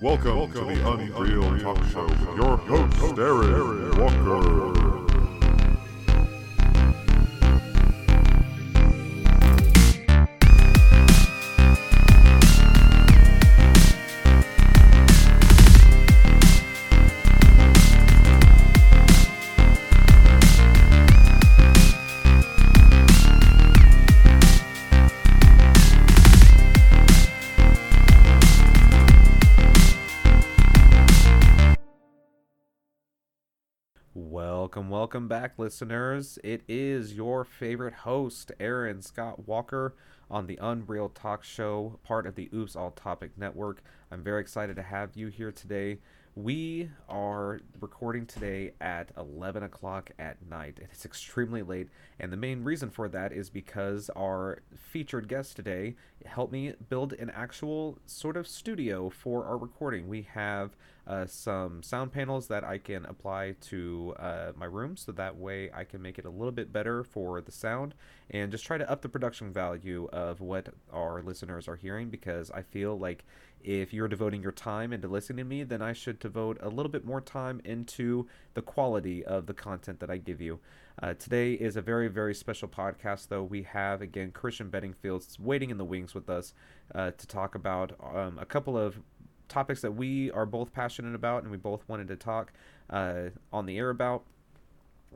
Welcome, Welcome to the Unreel Talk Show with your host, Aaron Walker. Welcome, back, listeners. It is your favorite host, Aaron Scott Walker, on the Unreel Talk Show, part of the Oops All Topic Network. I'm very excited to have you here today. We are recording today at 11 o'clock at night. It's extremely late, and the main reason for that is because our featured guest today helped me build an actual sort of studio for our recording. We have uh, some sound panels that I can apply to uh, my room so that way I can make it a little bit better for the sound and just try to up the production value of what our listeners are hearing because I feel like if you're devoting your time into listening to me, then I should devote a little bit more time into the quality of the content that I give you. Uh, today is a very, very special podcast, though. We have, again, Christian Bedingfield waiting in the wings with us uh, to talk about um, a couple of topics that we are both passionate about and we both wanted to talk uh, on the air about.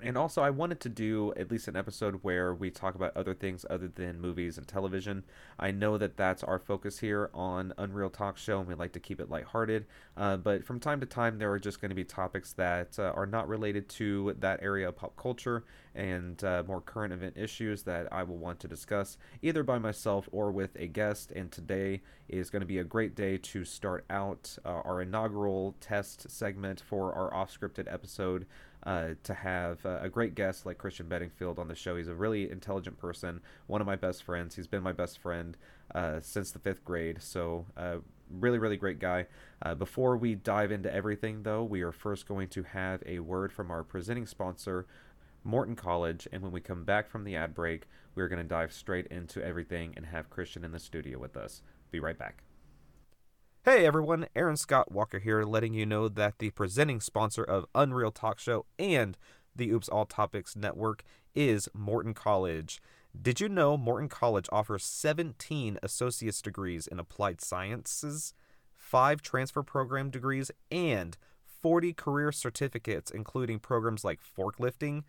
And also, I wanted to do at least an episode where we talk about other things other than movies and television. I know that that's our focus here on Unreel Talk Show, and we like to keep it lighthearted. Uh, but from time to time, there are just going to be topics that uh, are not related to that area of pop culture and uh, more current event issues that I will want to discuss either by myself or with a guest. And today is going to be a great day to start out uh, our inaugural test segment for our off scripted episode uh, to have a great guest like Christian Bedingfield on the show. He's a really intelligent person, one of my best friends. He's been my best friend uh, since the fifth grade, so uh, really, really great guy. Uh, before we dive into everything, though, we are first going to have a word from our presenting sponsor. Morton College, and when we come back from the ad break, we're going to dive straight into everything and have Christian in the studio with us. Be right back. Hey everyone, Aaron Scott Walker here, letting you know that the presenting sponsor of Unreel Talk Show and the Oops All Topics Network is Morton College. Did you know Morton College offers 17 associate's degrees in applied sciences, 5 transfer program degrees, and 40 career certificates, including programs like forklifting,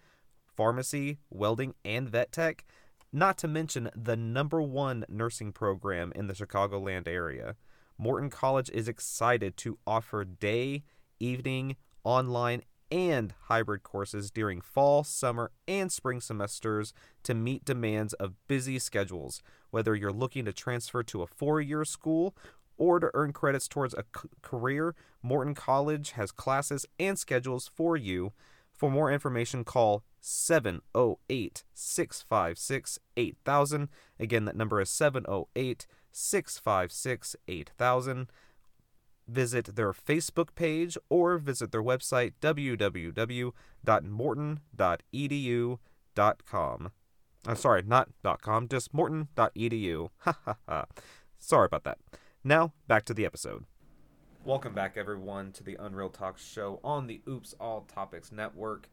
pharmacy, welding, and vet tech, not to mention the number one nursing program in the Chicagoland area. Morton College is excited to offer day, evening, online, and hybrid courses during fall, summer, and spring semesters to meet demands of busy schedules. Whether you're looking to transfer to a four year school or to earn credits towards a c- career, Morton College has classes and schedules for you. For more information, call 708 656 8000. Again, that number is 708 656 8000. Visit their Facebook page or visit their website www.morton.edu.com. Uh, sorry, not .com, just morton.edu. Ha ha ha. Sorry about that. Now, back to the episode. Welcome back, everyone, to the Unreel Talk show on the Oops All Topics Network.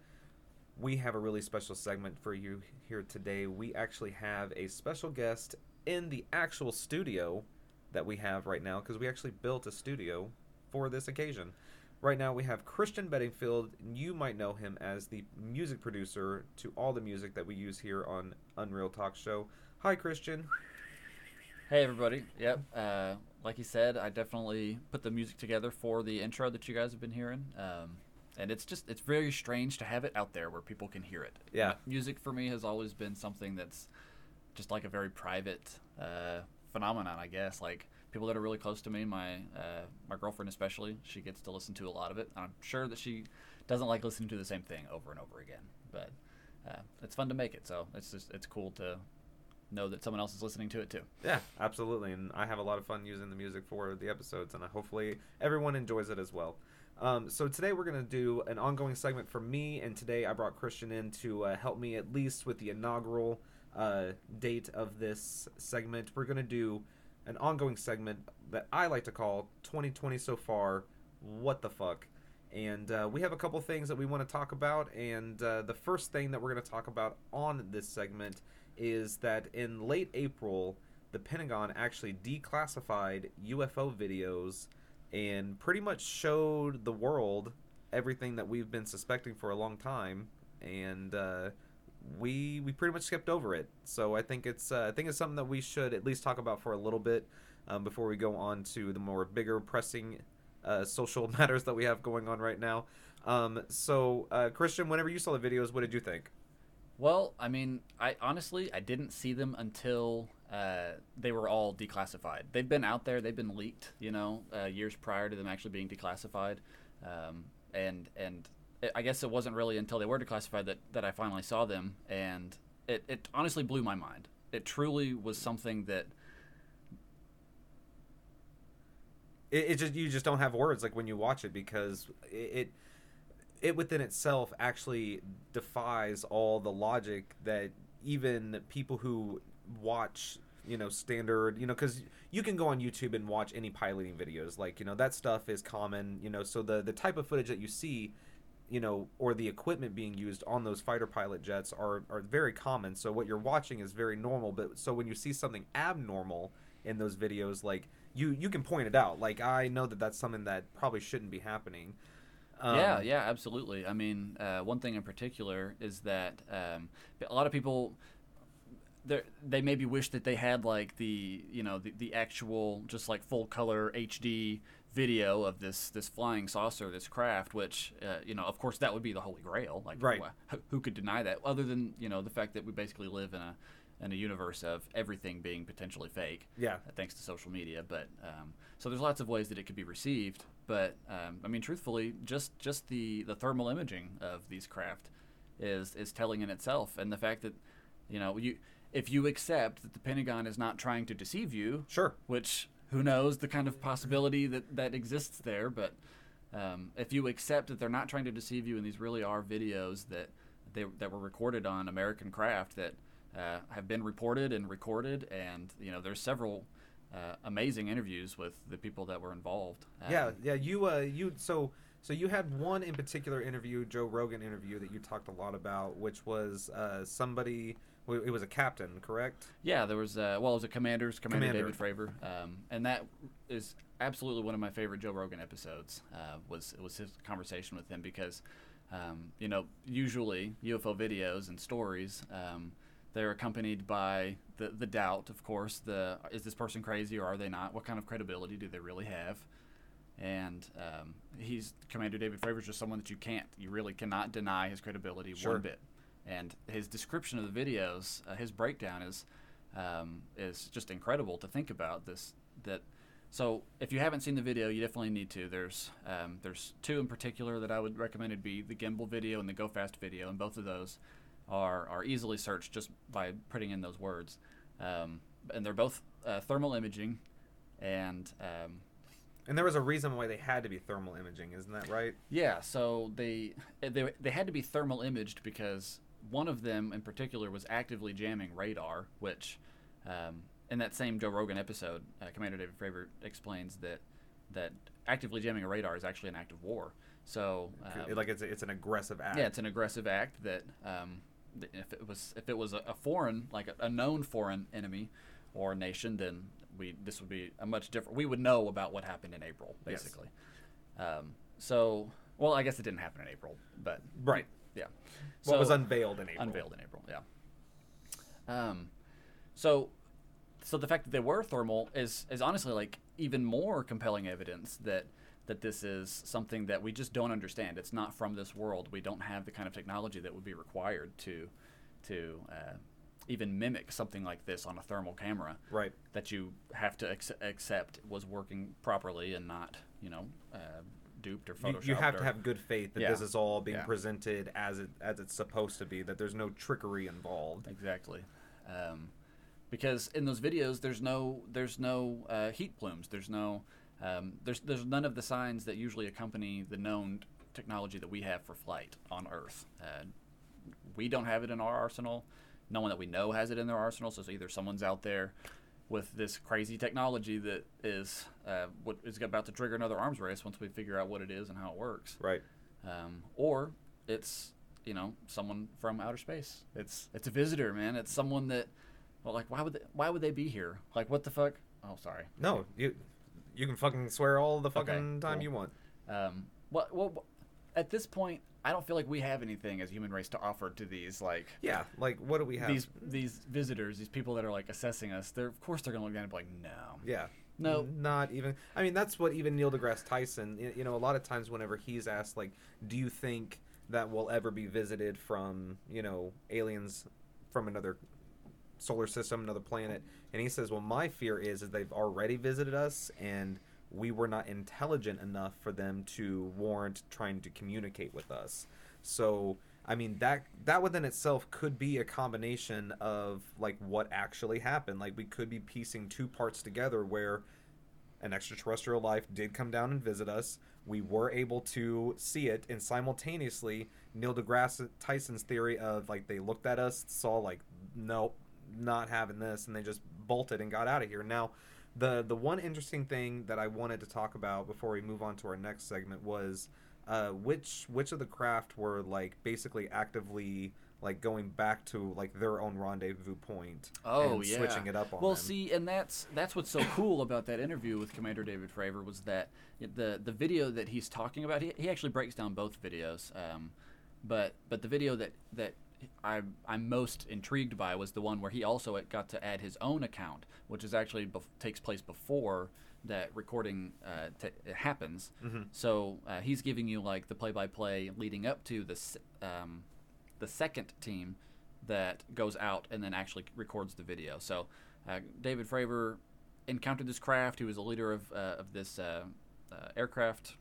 We have a really special segment for you here today. We actually have a special guest in the actual studio that we have right now because we actually built a studio for this occasion. Right now we have Christian Bedingfield. You might know him as the music producer to all the music that we use here on Unreel Talk Show. Hi, Christian. Hey everybody. Yep. Uh, like you said, I definitely put the music together for the intro that you guys have been hearing. Um, and it's just it's very strange to have it out there where people can hear it. Yeah. Music for me has always been something that's just like a very private uh, phenomenon, I guess. Like people that are really close to me, my uh, my girlfriend especially, she gets to listen to a lot of it. I'm sure that she doesn't like listening to the same thing over and over again, but uh, it's fun to make it. So it's just it's cool to know that someone else is listening to it too. Yeah, absolutely. And I have a lot of fun using the music for the episodes, and hopefully everyone enjoys it as well. Um, so today we're going to do an ongoing segment for me, and today I brought Christian in to uh, help me at least with the inaugural uh, date of this segment. We're going to do an ongoing segment that I like to call 2020 so far. What the fuck? And uh, we have a couple things that we want to talk about. And uh, the first thing that we're going to talk about on this segment is that in late April, the Pentagon actually declassified UFO videos and pretty much showed the world everything that we've been suspecting for a long time. And uh, we we pretty much skipped over it. So I think it's uh, I think it's something that we should at least talk about for a little bit um, before we go on to the more bigger pressing uh, social matters that we have going on right now. Um, so uh, Christian, whenever you saw the videos, what did you think? Well, I mean, I honestly I didn't see them until uh, they were all declassified. They've been out there, they've been leaked, you know, uh, years prior to them actually being declassified, um, and and I guess it wasn't really until they were declassified that, that I finally saw them, and it, it honestly blew my mind. It truly was something that It, it just you just don't have words like when you watch it because it, it it within itself actually defies all the logic that even people who watch you know standard you know because you can go on youtube and watch any piloting videos like you know that stuff is common you know so the the type of footage that you see you know or the equipment being used on those fighter pilot jets are are very common. So what you're watching is very normal but so when you see something abnormal in those videos like you you can point it out. Like i know that that's something that probably shouldn't be happening. Um, yeah, yeah, absolutely. I mean, uh, one thing in particular is that um, a lot of people they they maybe wish that they had like the you know the, the actual just like full color HD video of this this flying saucer, this craft, which uh, you know of course that would be the holy grail. Like, Right. wh- who could deny that? Other than you know the fact that we basically live in a in a universe of everything being potentially fake yeah uh, thanks to social media. But um, so there's lots of ways that it could be received. But um, I mean, truthfully, just just the the thermal imaging of these craft is is telling in itself, and the fact that you know you if you accept that the Pentagon is not trying to deceive you, sure which who knows the kind of possibility that that exists there, but um, if you accept that they're not trying to deceive you, and these really are videos that they, that were recorded on American craft that uh, have been reported and recorded, and you know there's several uh, amazing interviews with the people that were involved. yeah Um, yeah you uh you so so you had one in particular interview joe rogan interview that you talked a lot about which was uh somebody it was a captain correct Yeah, there was uh, well, it was a Commander's Commander, Commander. David Fravor, um, and that is absolutely one of my favorite Joe Rogan episodes. Uh, was was his conversation with him because, um, you know, usually UFO videos and stories. Um, they're accompanied by the, the doubt, of course. The is this person crazy or are they not? What kind of credibility do they really have? And um, he's Commander David Fravor is just someone that you can't, you really cannot deny his credibility Sure. one bit. And his description of the videos, uh, his breakdown is um, is just incredible to think about. This that so if you haven't seen the video, you definitely need to. There's um, there's two in particular that I would recommend. It'd be the gimbal video and the Go Fast video, and both of those are are easily searched just by putting in those words. Um, and they're both uh, thermal imaging, and um, and there was a reason why they had to be thermal imaging isn't that right yeah, so they they they had to be thermal imaged because one of them in particular was actively jamming radar, which um, in that same Joe Rogan episode, uh, Commander David Fravor explains that that actively jamming a radar is actually an act of war. So um, like it's a, it's an aggressive act yeah, it's an aggressive act that um, if it was if it was a, foreign like a, a known foreign enemy or nation, then we this would be a much different. We would know about what happened in April, Yes. basically. Um, so, well, I guess it didn't happen in April, but right yeah. what was unveiled in April. unveiled in April. Yeah. Um, so, so the fact that they were thermal is is honestly like even more compelling evidence that that this is something that we just don't understand. It's not from this world. We don't have the kind of technology that would be required to to uh, even mimic something like this on a thermal camera Right. that you have to ac- accept was working properly and not you know uh, duped or You, photoshopped. you have or- to have good faith that Yeah. this is all being Yeah. presented as it as it's supposed to be. That there's no trickery involved. Exactly, um, because in those videos, there's no there's no uh, heat plumes. There's no um, there's there's none of the signs that usually accompany the known technology that we have for flight on Earth. Uh, we don't have it in our arsenal. No one that we know has it in their arsenal. So it's either someone's out there with this crazy technology that is uh, what is about to trigger another arms race once we figure out what it is and how it works. Right. Um, or it's you know someone from outer space. It's it's a visitor, man. It's someone that well, like why would they, why would they be here? Like what the fuck? Oh, sorry. No, you you can fucking swear all the fucking Okay, time cool. you want. Um, what well, wh- at this point, I don't feel like we have anything as human race to offer to these like Yeah, like what do we have? these these visitors, these people that are like assessing us. They're of course they're gonna look down and be like, no, Yeah. No. Not even. I mean, that's what even Neil deGrasse Tyson. You know, a lot of times whenever he's asked, like, "Do you think that we'll ever be visited from, you know, aliens from another solar system, another planet?" And he says, "Well, my fear is is they've already visited us, and we were not intelligent enough for them to warrant trying to communicate with us." So. I mean that that within itself could be a combination of like what actually happened. Like we could be piecing two parts together where an extraterrestrial life did come down and visit us. We were able to see it, and simultaneously, Neil deGrasse Tyson's theory of like they looked at us, saw like, nope, not having this, and they just bolted and got out of here. Now, the the one interesting thing that I wanted to talk about before we move on to our next segment was uh, which which of the craft were like basically actively like going back to like their own rendezvous point Oh and yeah, switching it up on well, them. see, and that's that's what's so cool about that interview with Commander David Fravor was that the the video that he's talking about, he, he actually breaks down both videos. Um, but but the video that that I I'm most intrigued by was the one where he also got to add his own account, which is actually bef- takes place before that recording uh, t- happens. Mm-hmm. So uh, he's giving you like the play-by-play leading up to the s- um, the second team that goes out and then actually records the video. So uh, David Fravor encountered this craft. He was a leader of uh, of this uh, uh, aircraft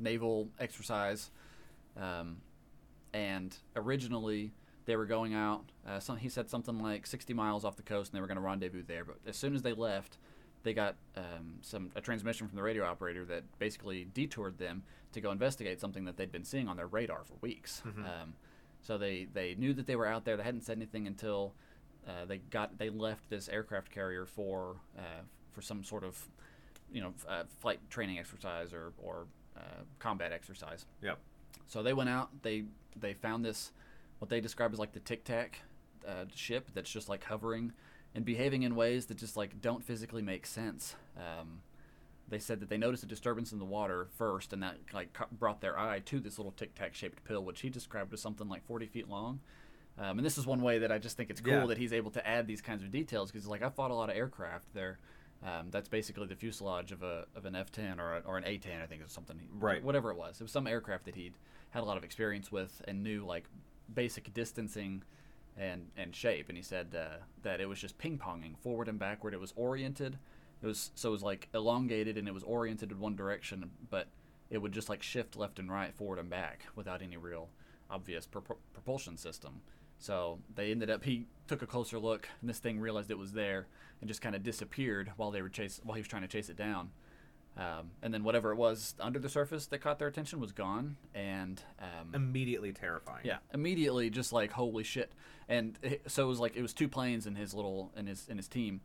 naval exercise, um, and originally they were going out. Uh, some, he said something like 60 miles off the coast, and they were going to rendezvous there. But as soon as they left, they got um, some a transmission from the radio operator that basically detoured them to go investigate something that they'd been seeing on their radar for weeks. Um, so they, they knew that they were out there. They hadn't said anything until uh, they got they left this aircraft carrier for uh, for some sort of you know uh, flight training exercise or or uh, combat exercise. Yep. So they went out. They they found this what they describe as like the Tic Tac uh, ship that's just like hovering and behaving in ways that just like don't physically make sense. Um, they said that they noticed a disturbance in the water first, and that like ca- brought their eye to this little Tic Tac shaped pill, which he described as something like 40 feet long. Um, and this is one way that I just think it's cool Yeah. that he's able to add these kinds of details because like I fought a lot of aircraft there. Um, that's basically the fuselage of a of an F-10 or, a, or an A-10, I think, or something. Right. Whatever it was, it was some aircraft that he'd had a lot of experience with and knew like basic distancing and and shape. And he said uh, that it was just ping ponging forward and backward. It was oriented. It was so it was like elongated and it was oriented in one direction, but it would just like shift left and right, forward and back without any real obvious propul- propulsion system. So they ended up. He took a closer look, and this thing realized it was there, and just kind of disappeared while they were chase while he was trying to chase it down. Um, and then whatever it was under the surface that caught their attention was gone, and um, Immediately terrifying. yeah, immediately just like holy shit. And it, so it was like it was two planes in his little in his in his team.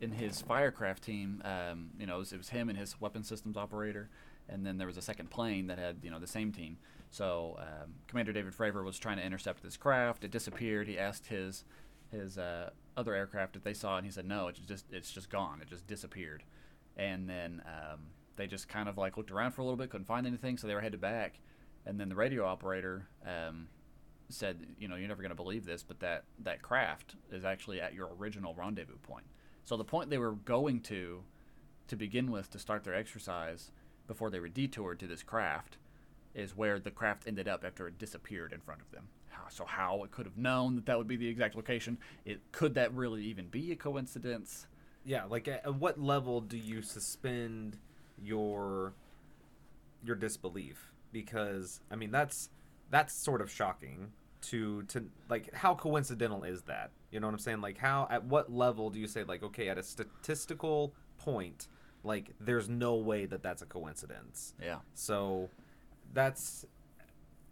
In his firecraft team, um, you know, it was, it was him and his weapon systems operator, and then there was a second plane that had you know the same team. So um, Commander David Fravor was trying to intercept this craft. It disappeared. He asked his his uh, other aircraft if they saw it, and he said no. It's just it's just gone. It just disappeared. And then um, they just kind of like looked around for a little bit, couldn't find anything, so they were headed back. And then the radio operator um, said, you know, you're never going to believe this, but that that craft is actually at your original rendezvous point. So the point they were going to, to begin with, to start their exercise, before they were detoured to this craft, is where the craft ended up after it disappeared in front of them. So how it could have known that that would be the exact location? It could that really even be a coincidence? Yeah, like at, at what level do you suspend your your disbelief? Because I mean that's that's sort of shocking to to like how coincidental is that? You know what I'm saying? Like how at what level do you say like okay, at a statistical point, like there's no way that that's a coincidence. Yeah. So that's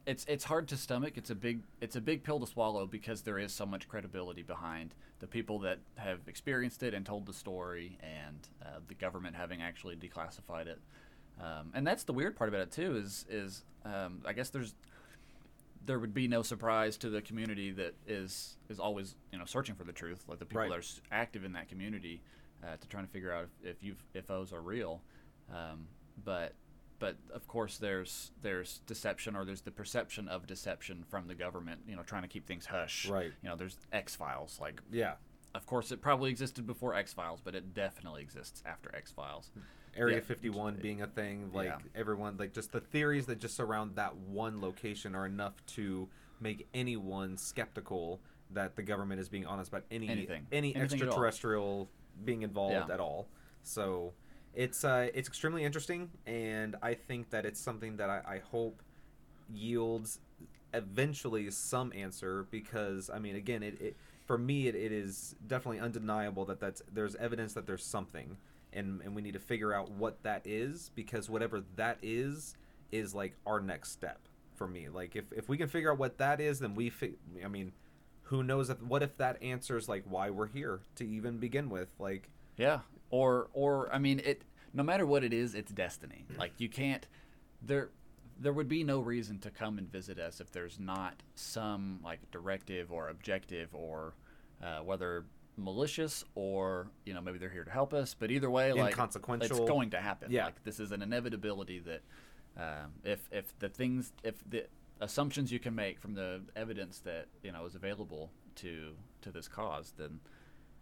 it's it's hard to stomach. It's a big it's a big pill to swallow because there is so much credibility behind the people that have experienced it and told the story, and uh, the government having actually declassified it. Um, and that's the weird part about it too. Is is um, I guess there's there would be no surprise to the community that is is always you know searching for the truth, like the people Right. that are active in that community uh, to trying to figure out if, if those are real. Um, but but of course there's there's deception or there's the perception of deception from the government. You know, trying to keep things hush. Right. You know, there's X Files. Like, Yeah. of course, it probably existed before X Files, but it definitely exists after X Files. Hmm. Area Yeah. 51 being a thing, like Yeah. everyone, like just the theories that just surround that one location are enough to make anyone skeptical that the government is being honest about any Anything. any Anything extraterrestrial being involved Yeah. at all. So it's uh, it's extremely interesting, and I think that it's something that I, I hope yields eventually some answer because I mean again it, it for me it, it is definitely undeniable that that's there's evidence that there's something and and we need to figure out what that is because whatever that is is like our next step for me like if if we can figure out what that is then we fi- I mean who knows if what if that answers like why we're here to even begin with like Yeah. Or or I mean it no matter what it is, it's destiny. Like you can't there there would be no reason to come and visit us if there's not some like directive or objective or uh, whether malicious or you know maybe they're here to help us but either way like it's going to happen Yeah. like this is an inevitability that um, if if the things if the assumptions you can make from the evidence that you know is available to to this cause then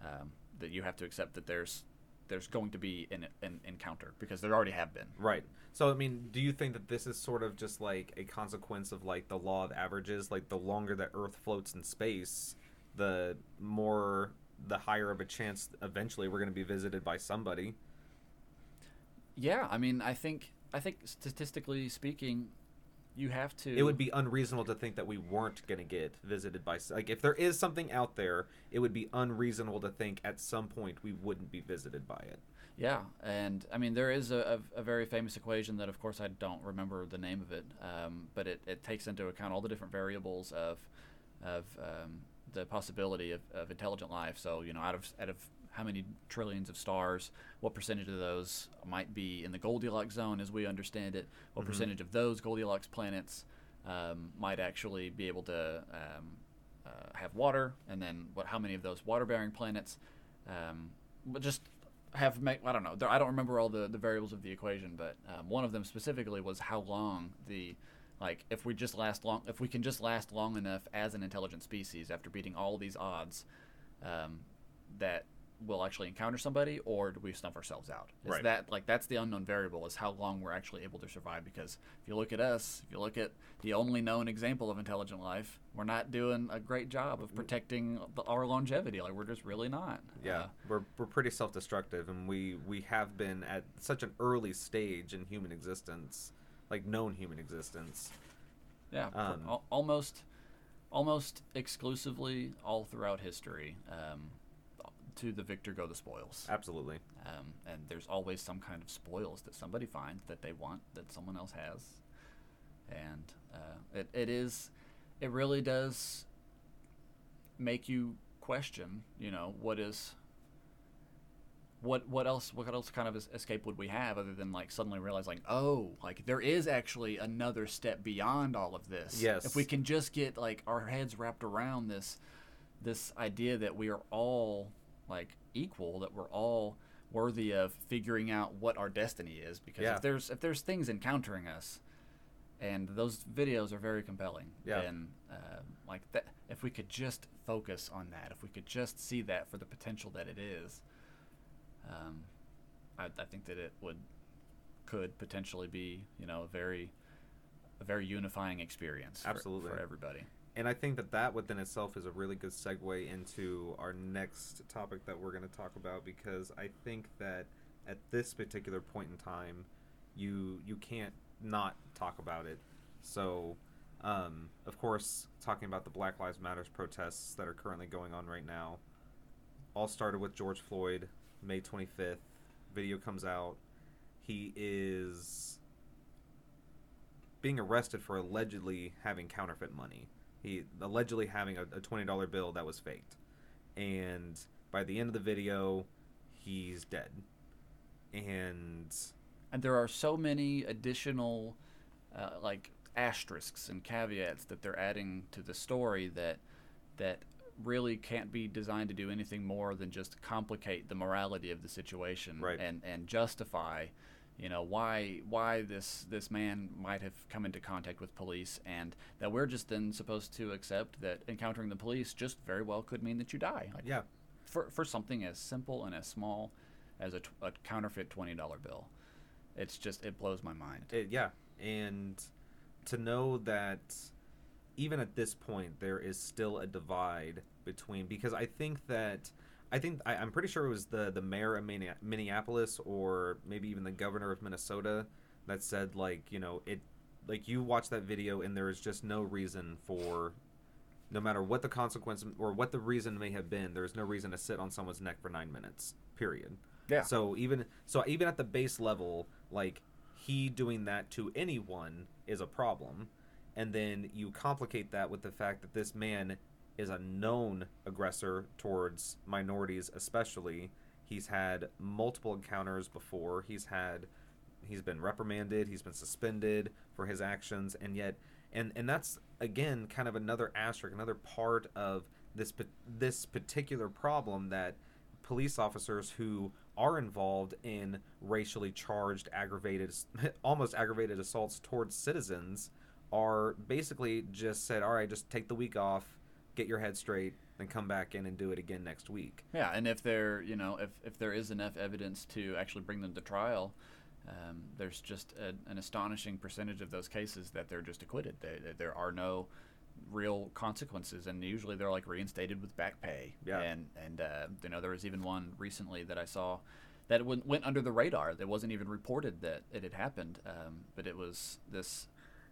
um, that you have to accept that there's there's going to be an, an encounter because there already have been. Right. So I mean, do you think that this is sort of just like a consequence of like the law of averages? Like the longer that Earth floats in space, the more the higher of a chance eventually we're going to be visited by somebody. Yeah, I mean, I think I think statistically speaking, you have to. It would be unreasonable to think that we weren't going to get visited by like if there is something out there, it would be unreasonable to think at some point we wouldn't be visited by it. Yeah, and I mean there is a, a, a very famous equation that, of course, I don't remember the name of it, um, but it, it takes into account all the different variables of of um, the possibility of, of intelligent life. So you know, out of out of how many trillions of stars, what percentage of those might be in the Goldilocks zone as we understand it? What percentage of those Goldilocks planets um, might actually be able to um, uh, have water, and then what? How many of those water-bearing planets? Um, but just have make I don't know. There, I don't remember all the, the variables of the equation, but um, one of them specifically was how long the like if we just last long if we can just last long enough as an intelligent species after beating all these odds um, that we'll actually encounter somebody or do we snuff ourselves out is Right. that like that's the unknown variable is how long we're actually able to survive because if you look at us if you look at the only known example of intelligent life we're not doing a great job of protecting the, our longevity like we're just really not Yeah, Uh, we're we're pretty self-destructive, and we we have been at such an early stage in human existence, like known human existence. Yeah, Um, al- almost, almost exclusively all throughout history. Um, to the victor go the spoils, Absolutely. um, and there's always some kind of spoils that somebody finds that they want that someone else has, and uh, it it is, it really does make you question. You know what is. What what else what else kind of escape would we have other than like suddenly realizing oh like there is actually another step beyond all of this Yes. if we can just get like our heads wrapped around this this idea that we are all like equal that we're all worthy of figuring out what our destiny is because Yeah. if there's if there's things encountering us and those videos are very compelling Yeah. and uh, like that if we could just focus on that if we could just see that for the potential that it is um, I, I think that it would could potentially be you know a very a very unifying experience for- Absolutely. for everybody And I think that that within itself is a really good segue into our next topic that we're going to talk about because I think that at this particular point in time, you you can't not talk about it. So, um, of course, talking about the Black Lives Matters protests that are currently going on right now, all started with George Floyd, May 25th. Video comes out. He is being arrested for allegedly having counterfeit money. He allegedly having a, a twenty dollar bill that was faked, and by the end of the video, he's dead. And and there are so many additional uh, like asterisks and caveats that they're adding to the story that that really can't be designed to do anything more than just complicate the morality of the situation Right. and and justify you know why why this this man might have come into contact with police and that we're just then supposed to accept that encountering the police just very well could mean that you die. Like yeah, for for something as simple and as small as a, t- a counterfeit $20 bill it's just it blows my mind. It, yeah, and to know that even at this point there is still a divide between because I think that I think I, I'm pretty sure it was the the mayor of Minneapolis or maybe even the governor of Minnesota that said like you know it like you watch that video and there is just no reason for no matter what the consequence or what the reason may have been there's no reason to sit on someone's neck for nine minutes period Yeah. so even so even at the base level like he doing that to anyone is a problem and then you complicate that with the fact that this man is a known aggressor towards minorities especially. He's had multiple encounters before. He's had he's been reprimanded he's been suspended for his actions and yet and and that's again kind of another asterisk another part of this this particular problem that police officers who are involved in racially charged aggravated almost aggravated assaults towards citizens are basically just said all right just take the week off get your head straight then come back in and do it again next week Yeah, and if there, you know, if, if there is enough evidence to actually bring them to trial, um, there's just a, an astonishing percentage of those cases that they're just acquitted. They, there are no real consequences, and usually they're like reinstated with back pay. Yeah. And and uh, you know, there was even one recently that I saw that went, went under the radar. That wasn't even reported that it had happened, um, but it was this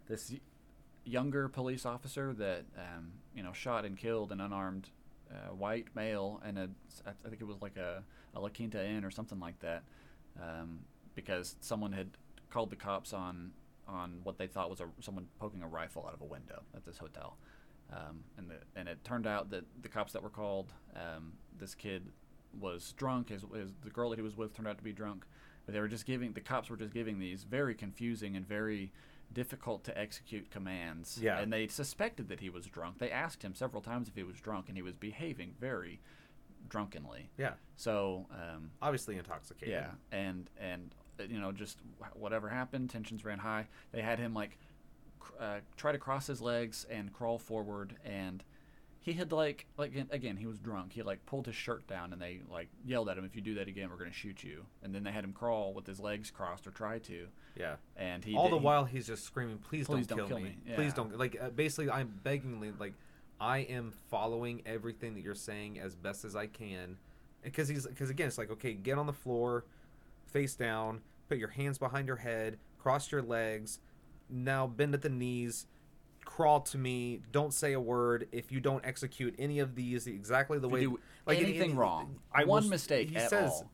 this younger police officer that um, you know shot and killed an unarmed uh, white male and a I think it was like a, a La Quinta Inn or something like that um, because someone had called the cops on on what they thought was a someone poking a rifle out of a window at this hotel. Um, and the, and it turned out that the cops that were called um, this kid was drunk. His, his the girl that he was with turned out to be drunk. But they were just giving the cops were just giving these very confusing and very difficult to execute commands. Yeah. and they suspected that he was drunk. They asked him several times if he was drunk and he was behaving very drunkenly. Yeah. So um, obviously intoxicated. Yeah, and and uh, you know just whatever happened, tensions ran high. They had him like cr- uh, try to cross his legs and crawl forward, and he had like like again, again he was drunk. He like pulled his shirt down, and they like yelled at him, "If you do that again, we're gonna shoot you." And then they had him crawl with his legs crossed or try to, yeah and he all did- the he- while he's just screaming please, Please don't, don't kill, kill me, me." please don't like uh, basically i'm beggingly like i am following everything that you're saying as best as i can because he's because again it's like okay get on the floor face down put your hands behind your head cross your legs now bend at the knees crawl to me don't say a word if you don't execute any of these exactly the way you do like anything wrong, will one s- mistake he says all.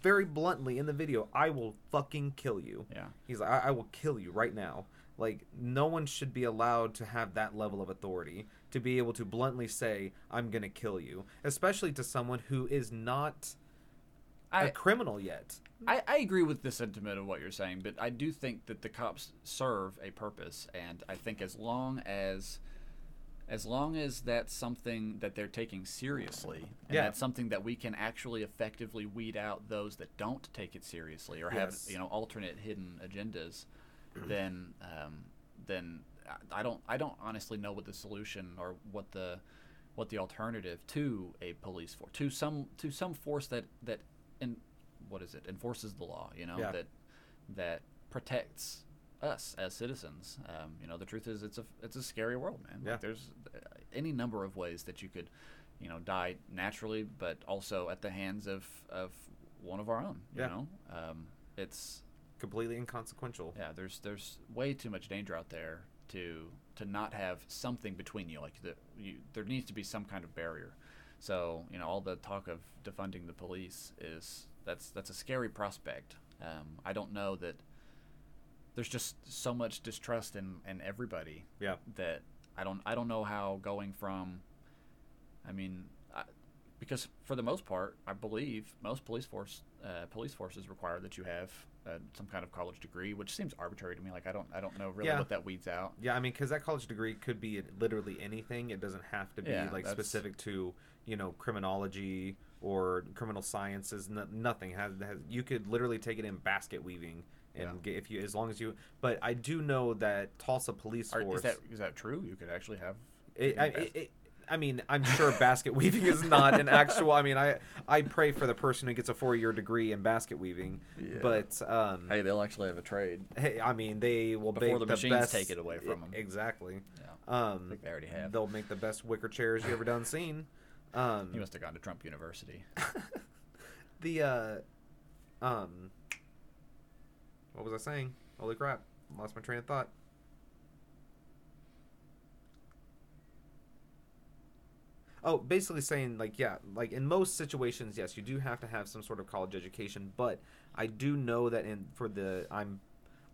very bluntly in the video i will fucking kill you yeah. He's like, I, I will kill you right now. Like, no one should be allowed to have that level of authority to be able to bluntly say, I'm going to kill you, especially to someone who is not a I, criminal yet. I, I agree with the sentiment of what you're saying, but I do think that the cops serve a purpose, and I think as long as as long as that's something that they're taking seriously, and Yeah. that's something that we can actually effectively weed out those that don't take it seriously or have you know alternate hidden agendas, then um, then I- I don't I don't honestly know what the solution or what the what the alternative to a police force to some to some force that that in what is it enforces the law you know Yeah. that that protects us as citizens um, you know the truth is it's a it's a scary world man Yeah. like there's uh, any number of ways that you could you know die naturally but also at the hands of of one of our own you Yeah. know um, it's Completely inconsequential. yeah there's there's way too much danger out there to to not have something between you like the, you, there needs to be some kind of barrier so you know all the talk of defunding the police is that's that's a scary prospect um, i don't know that there's just so much distrust in in everybody Yeah. that I don't I don't know how going from I mean I, because for the most part I believe most police force uh, police forces require that you have uh, some kind of college degree which seems arbitrary to me like I don't I don't know really Yeah. what that weeds out Yeah, I mean, because that college degree could be literally anything. It doesn't have to be Yeah, like specific to you know criminology or criminal sciences. No, nothing has, has. You could literally take it in basket weaving, and Yeah. get, if you as long as you. But I do know that Tulsa Police Are, Force. is that is that true you could actually have It, I, it, it, I mean, I'm sure basket weaving is not an actual. I mean, I I pray for the person who gets a four year degree in basket weaving, Yeah. but um, hey they'll actually have a trade hey, I mean, they will Before the the machines best, take it away from them. Exactly. yeah Um, I think they already have They'll make the best wicker chairs you ever done seen. Um, he must have gone to Trump University the uh, um, what was I saying? Holy crap! Lost my train of thought. Oh, basically saying like yeah, like in most situations, yes, you do have to have some sort of college education, but I do know that in for the I'm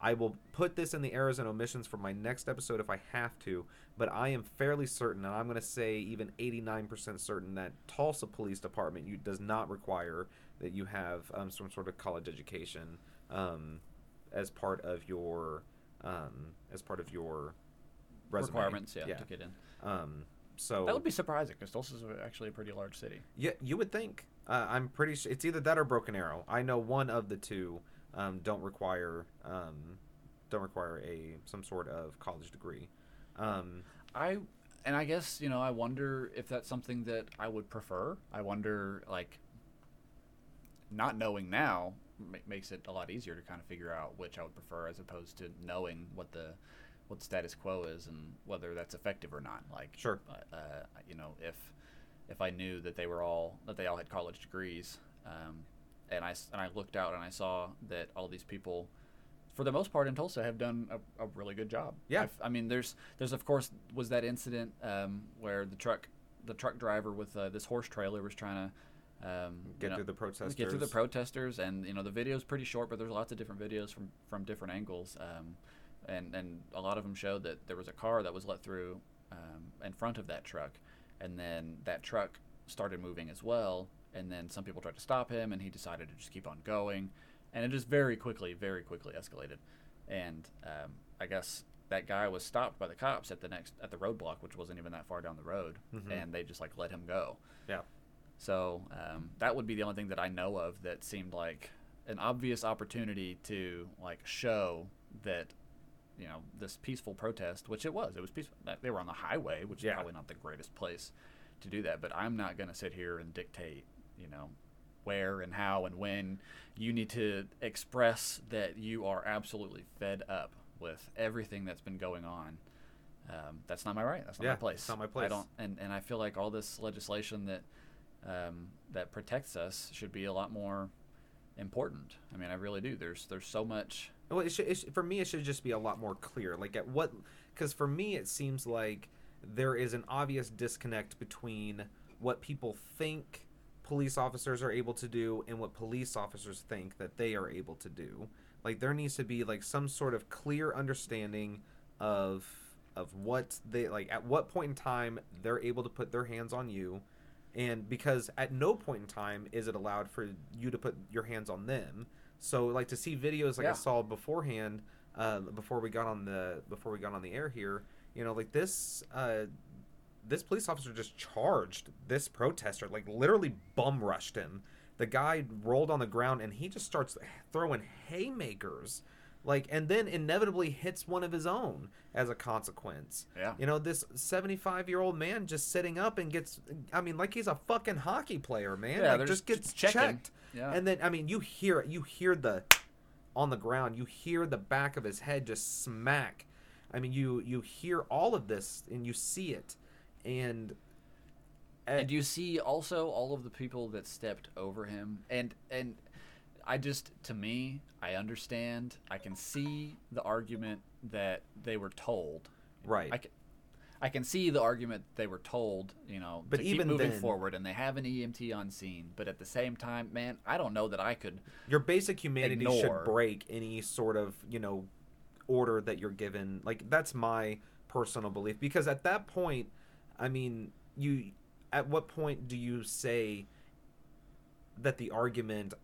I will put this in the errors and omissions for my next episode if I have to, but I am fairly certain, and I'm going to say even 89% certain that Tulsa Police Department you, does not require that you have um, some sort of college education um, as part of your um, as part of your resume. requirements yeah, to get in Um, so that would be surprising because Tulsa is actually a pretty large city yeah, you would think. Uh, I'm pretty sure it's either that or Broken Arrow. I know one of the two um, don't require um, don't require a some sort of college degree. Um, I and I guess you know I wonder if that's something that I would prefer. I wonder like not knowing now ma- makes it a lot easier to kind of figure out which I would prefer as opposed to knowing what the what the status quo is and whether that's effective or not. Like Sure. uh, uh, you know if if I knew that they were all that they all had college degrees, um, and I and I looked out and I saw that all these people, for the most part in Tulsa, have done a, a really good job. Yeah. I've- I mean, there's there's of course was that incident um, where the truck the truck driver with uh, this horse trailer was trying to um, you get know, through the protesters. get through the protesters, and you know the video's pretty short, but there's lots of different videos from from different angles, um, and and a lot of them showed that there was a car that was let through um, in front of that truck, and then that truck started moving as well, and then some people tried to stop him, and he decided to just keep on going, and it just very quickly, very quickly escalated, and um, I guess that guy was stopped by the cops at the next at the roadblock, which wasn't even that far down the road, Mhm. and they just like let him go. Yeah. So um, that would be the only thing that I know of that seemed like an obvious opportunity to like show that you know this peaceful protest, which it was. It was peaceful. They were on the highway, which Yeah. is probably not the greatest place to do that. But I'm not going to sit here and dictate, you know, where and how and when. You need to express that you are absolutely fed up with everything that's been going on. Um, that's not my right. That's not Yeah, my place. not my place I don't, and, and I feel like all this legislation that um, that protects us should be a lot more important. I mean, I really do. There's there's so much. Well, it should, it should, for me, it should just be a lot more clear. Like at what, because for me, it seems like there is an obvious disconnect between what people think police officers are able to do and what police officers think that they are able to do. Like there needs to be like some sort of clear understanding of of what they like at what point in time they're able to put their hands on you. And because at no point in time is it allowed for you to put your hands on them. So like to see videos like i saw beforehand uh, before we got on the before we got on the air here you know like this uh, this police officer just charged this protester like literally bum rushed him the guy rolled on the ground and he just starts throwing haymakers like and then inevitably hits one of his own as a consequence Yeah. you know, this 75 year old man just sitting up and gets, I mean, like he's a fucking hockey player, man. Yeah, like, just just gets checking. checked. Yeah. And then, I mean, you hear it. You hear the, on the ground, you hear the back of his head just smack. I mean, you, you hear all of this and you see it. And, and you see also all of the people that stepped over him and and i just to me i understand i can see the argument that they were told right. i can I can see the argument they were told, you know, But to even keep moving then- forward, and they have an EMT on scene. But at the same time, man, I don't know that I could. your basic humanity Ignore. should break any sort of, you know, order that you're given. Like that's my personal belief because at that point, I mean, you at what point do you say that the argument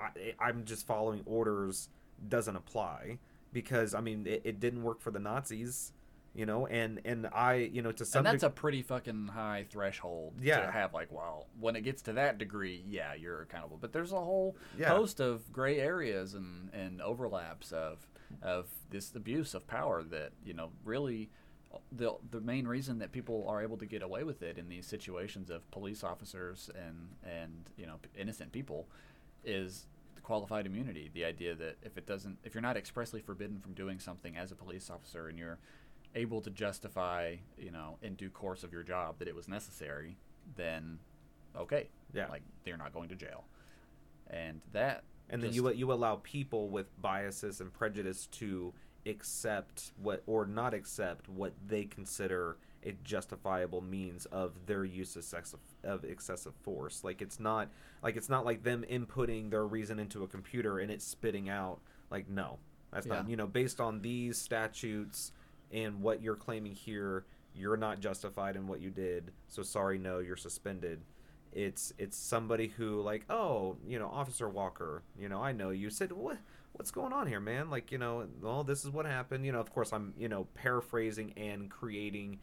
I, I'm just following orders doesn't apply because I mean it, it didn't work for the Nazis, you know, and and I you know to some and that's deg- a pretty fucking high threshold Yeah. to have like well when it gets to that degree yeah you're accountable but there's a whole Yeah. host of gray areas and and overlaps of of this abuse of power that you know really the the main reason that people are able to get away with it in these situations of police officers and and you know innocent people is qualified immunity. The idea that if it doesn't if you're not expressly forbidden from doing something as a police officer and you're able to justify you know in due course of your job that it was necessary then okay. Yeah. like they're not going to jail. And that and then you you allow people with biases and prejudice to accept what or not accept what they consider a justifiable means of their use of excessive, of excessive force. Like it's not like it's not like them inputting their reason into a computer and it's spitting out like no that's not you know based on these statutes and what you're claiming here you're not justified in what you did so sorry no you're suspended. It's it's somebody who like oh you know officer walker you know i know you said what what's going on here man? Like you know well this is what happened. You know of course i'm you know paraphrasing and creating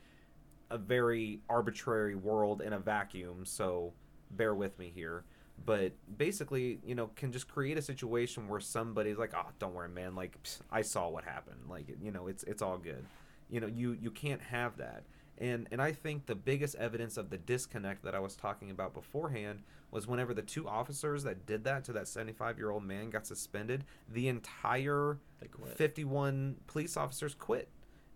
a very arbitrary world in a vacuum so bear with me here. But basically you know can just create a situation where somebody's like oh don't worry man. Like psst, i saw what happened. Like you know it's it's all good. You know you you can't have that and and i think the biggest evidence of the disconnect that i was talking about beforehand was whenever the two officers that did that to that 75 year old man got suspended the entire 51 police officers quit.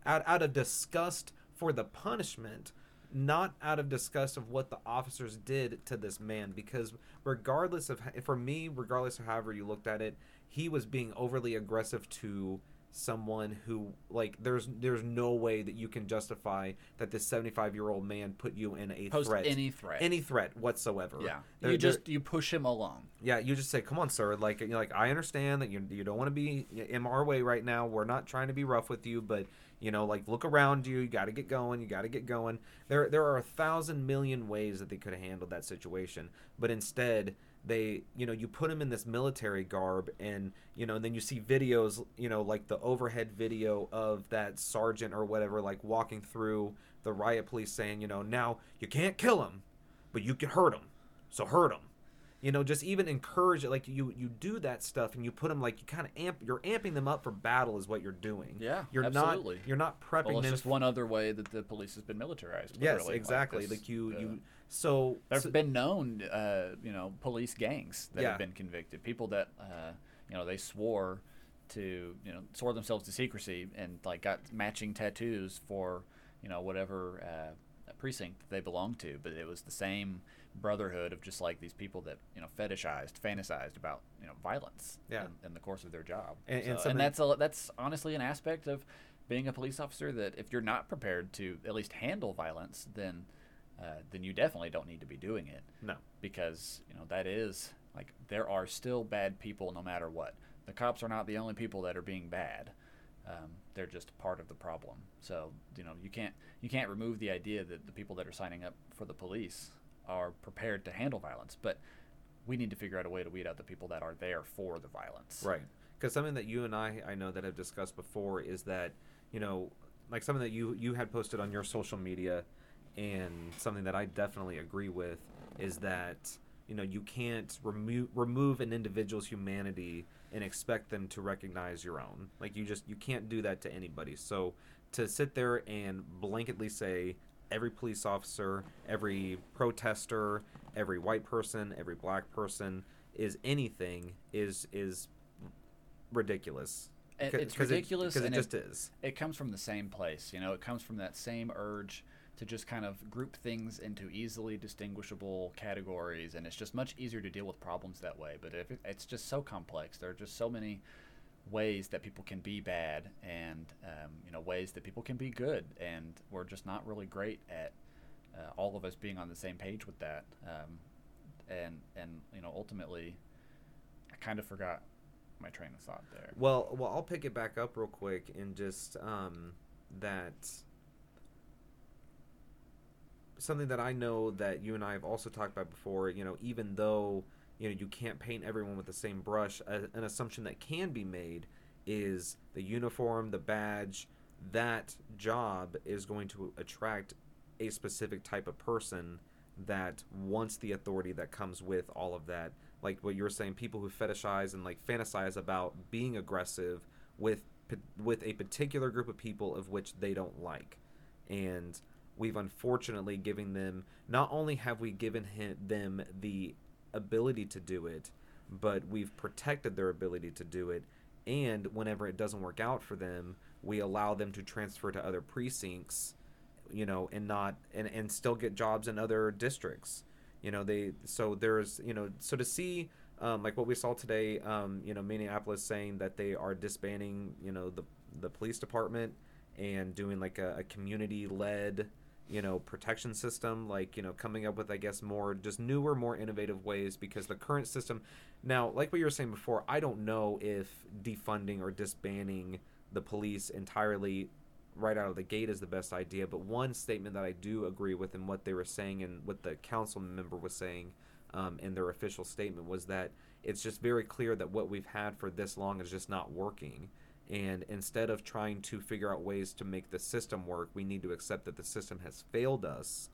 Out out of disgust for the punishment not out of disgust of what the officers did to this man. Because regardless of for me regardless of however you looked at it he was being overly aggressive to someone who like there's there's no way that you can justify that this 75 year old man put you in a post threat any threat any threat whatsoever yeah There- you just you push him along yeah, you just say, "Come on, sir. Like, you know, like I understand that you you don't want to be in our way right now. We're not trying to be rough with you, but you know, like look around you. You got to get going. You got to get going. There there are a thousand million ways that they could have handled that situation, but instead they you know you put him in this military garb and you know and then you see videos you know like the overhead video of that sergeant or whatever like walking through the riot police saying you know now you can't kill him but you can hurt him so hurt him you know just even encourage it like you you do that stuff and you put them like you kind of amp you're amping them up for battle is what you're doing. Yeah, you're absolutely. not you're not prepping well it's them just one other way that the police has been militarized yes exactly. this, like, you uh, you so, There's so- been known, uh, you know, police gangs that Yeah. have been convicted. People that, uh, you know, they swore to, you know, swore themselves to secrecy and like got matching tattoos for, you know, whatever uh, precinct they belonged to. But it was the same brotherhood of just like these people that, you know, fetishized, fantasized about, you know, violence Yeah. in, in the course of their job. And- and So- something- and that's a, that's honestly an aspect of being a police officer that if you're not prepared to at least handle violence, then uh, then you definitely don't need to be doing it no because you know that is like there are still bad people no matter what. The cops are not the only people that are being bad. Um, they're just part of the problem. So you know you can't you can't remove the idea that the people that are signing up for the police are prepared to handle violence, but we need to figure out a way to weed out the people that are there for the violence. Right. Because something that you and I I know that have discussed before is that you know like something that you you had posted on your social media and something that I definitely agree with is that you know you can't remove remove an individual's humanity and expect them to recognize your own. Like you just you can't do that to anybody. So to sit there and blanketly say every police officer every protester every white person every black person is anything is is ridiculous. It- it's it- ridiculous because it and just is. it comes from the same place you know? It comes from that same urge to just kind of group things into easily distinguishable categories and it's just much easier to deal with problems that way but if it, it's just so complex there are just so many ways that people can be bad and um, you know ways that people can be good and we're just not really great at uh, all of us being on the same page with that um, and and you know ultimately i kind of forgot my train of thought there. Well, well, I'll pick it back up real quick and just um, that something that I know that you and I have also talked about before. You know, even though you know you can't paint everyone with the same brush, a, an assumption that can be made is the uniform, the badge, that job is going to attract a specific type of person that wants the authority that comes with all of that like what you were saying people who fetishize and like fantasize about being aggressive with with a particular group of people of which they don't like and we've unfortunately given them not only have we given him, them the ability to do it but we've protected their ability to do it. And whenever it doesn't work out for them we allow them to transfer to other precincts you know and not and, and still get jobs in other districts. You know they so there's you know so to see um, like what we saw today um, you know minneapolis saying that they are disbanding you know the the police department and doing like a, a community led you know protection system like you know coming up with i guess more just newer more innovative ways because the current system now like what you were saying before i don't know if defunding or disbanding the police entirely right out of the gate is the best idea. But one statement that I do agree with and what they were saying and what the council member was saying um, in their official statement was that it's just very clear that what we've had for this long is just not working. And instead of trying to figure out ways to make the system work, we need to accept that the system has failed us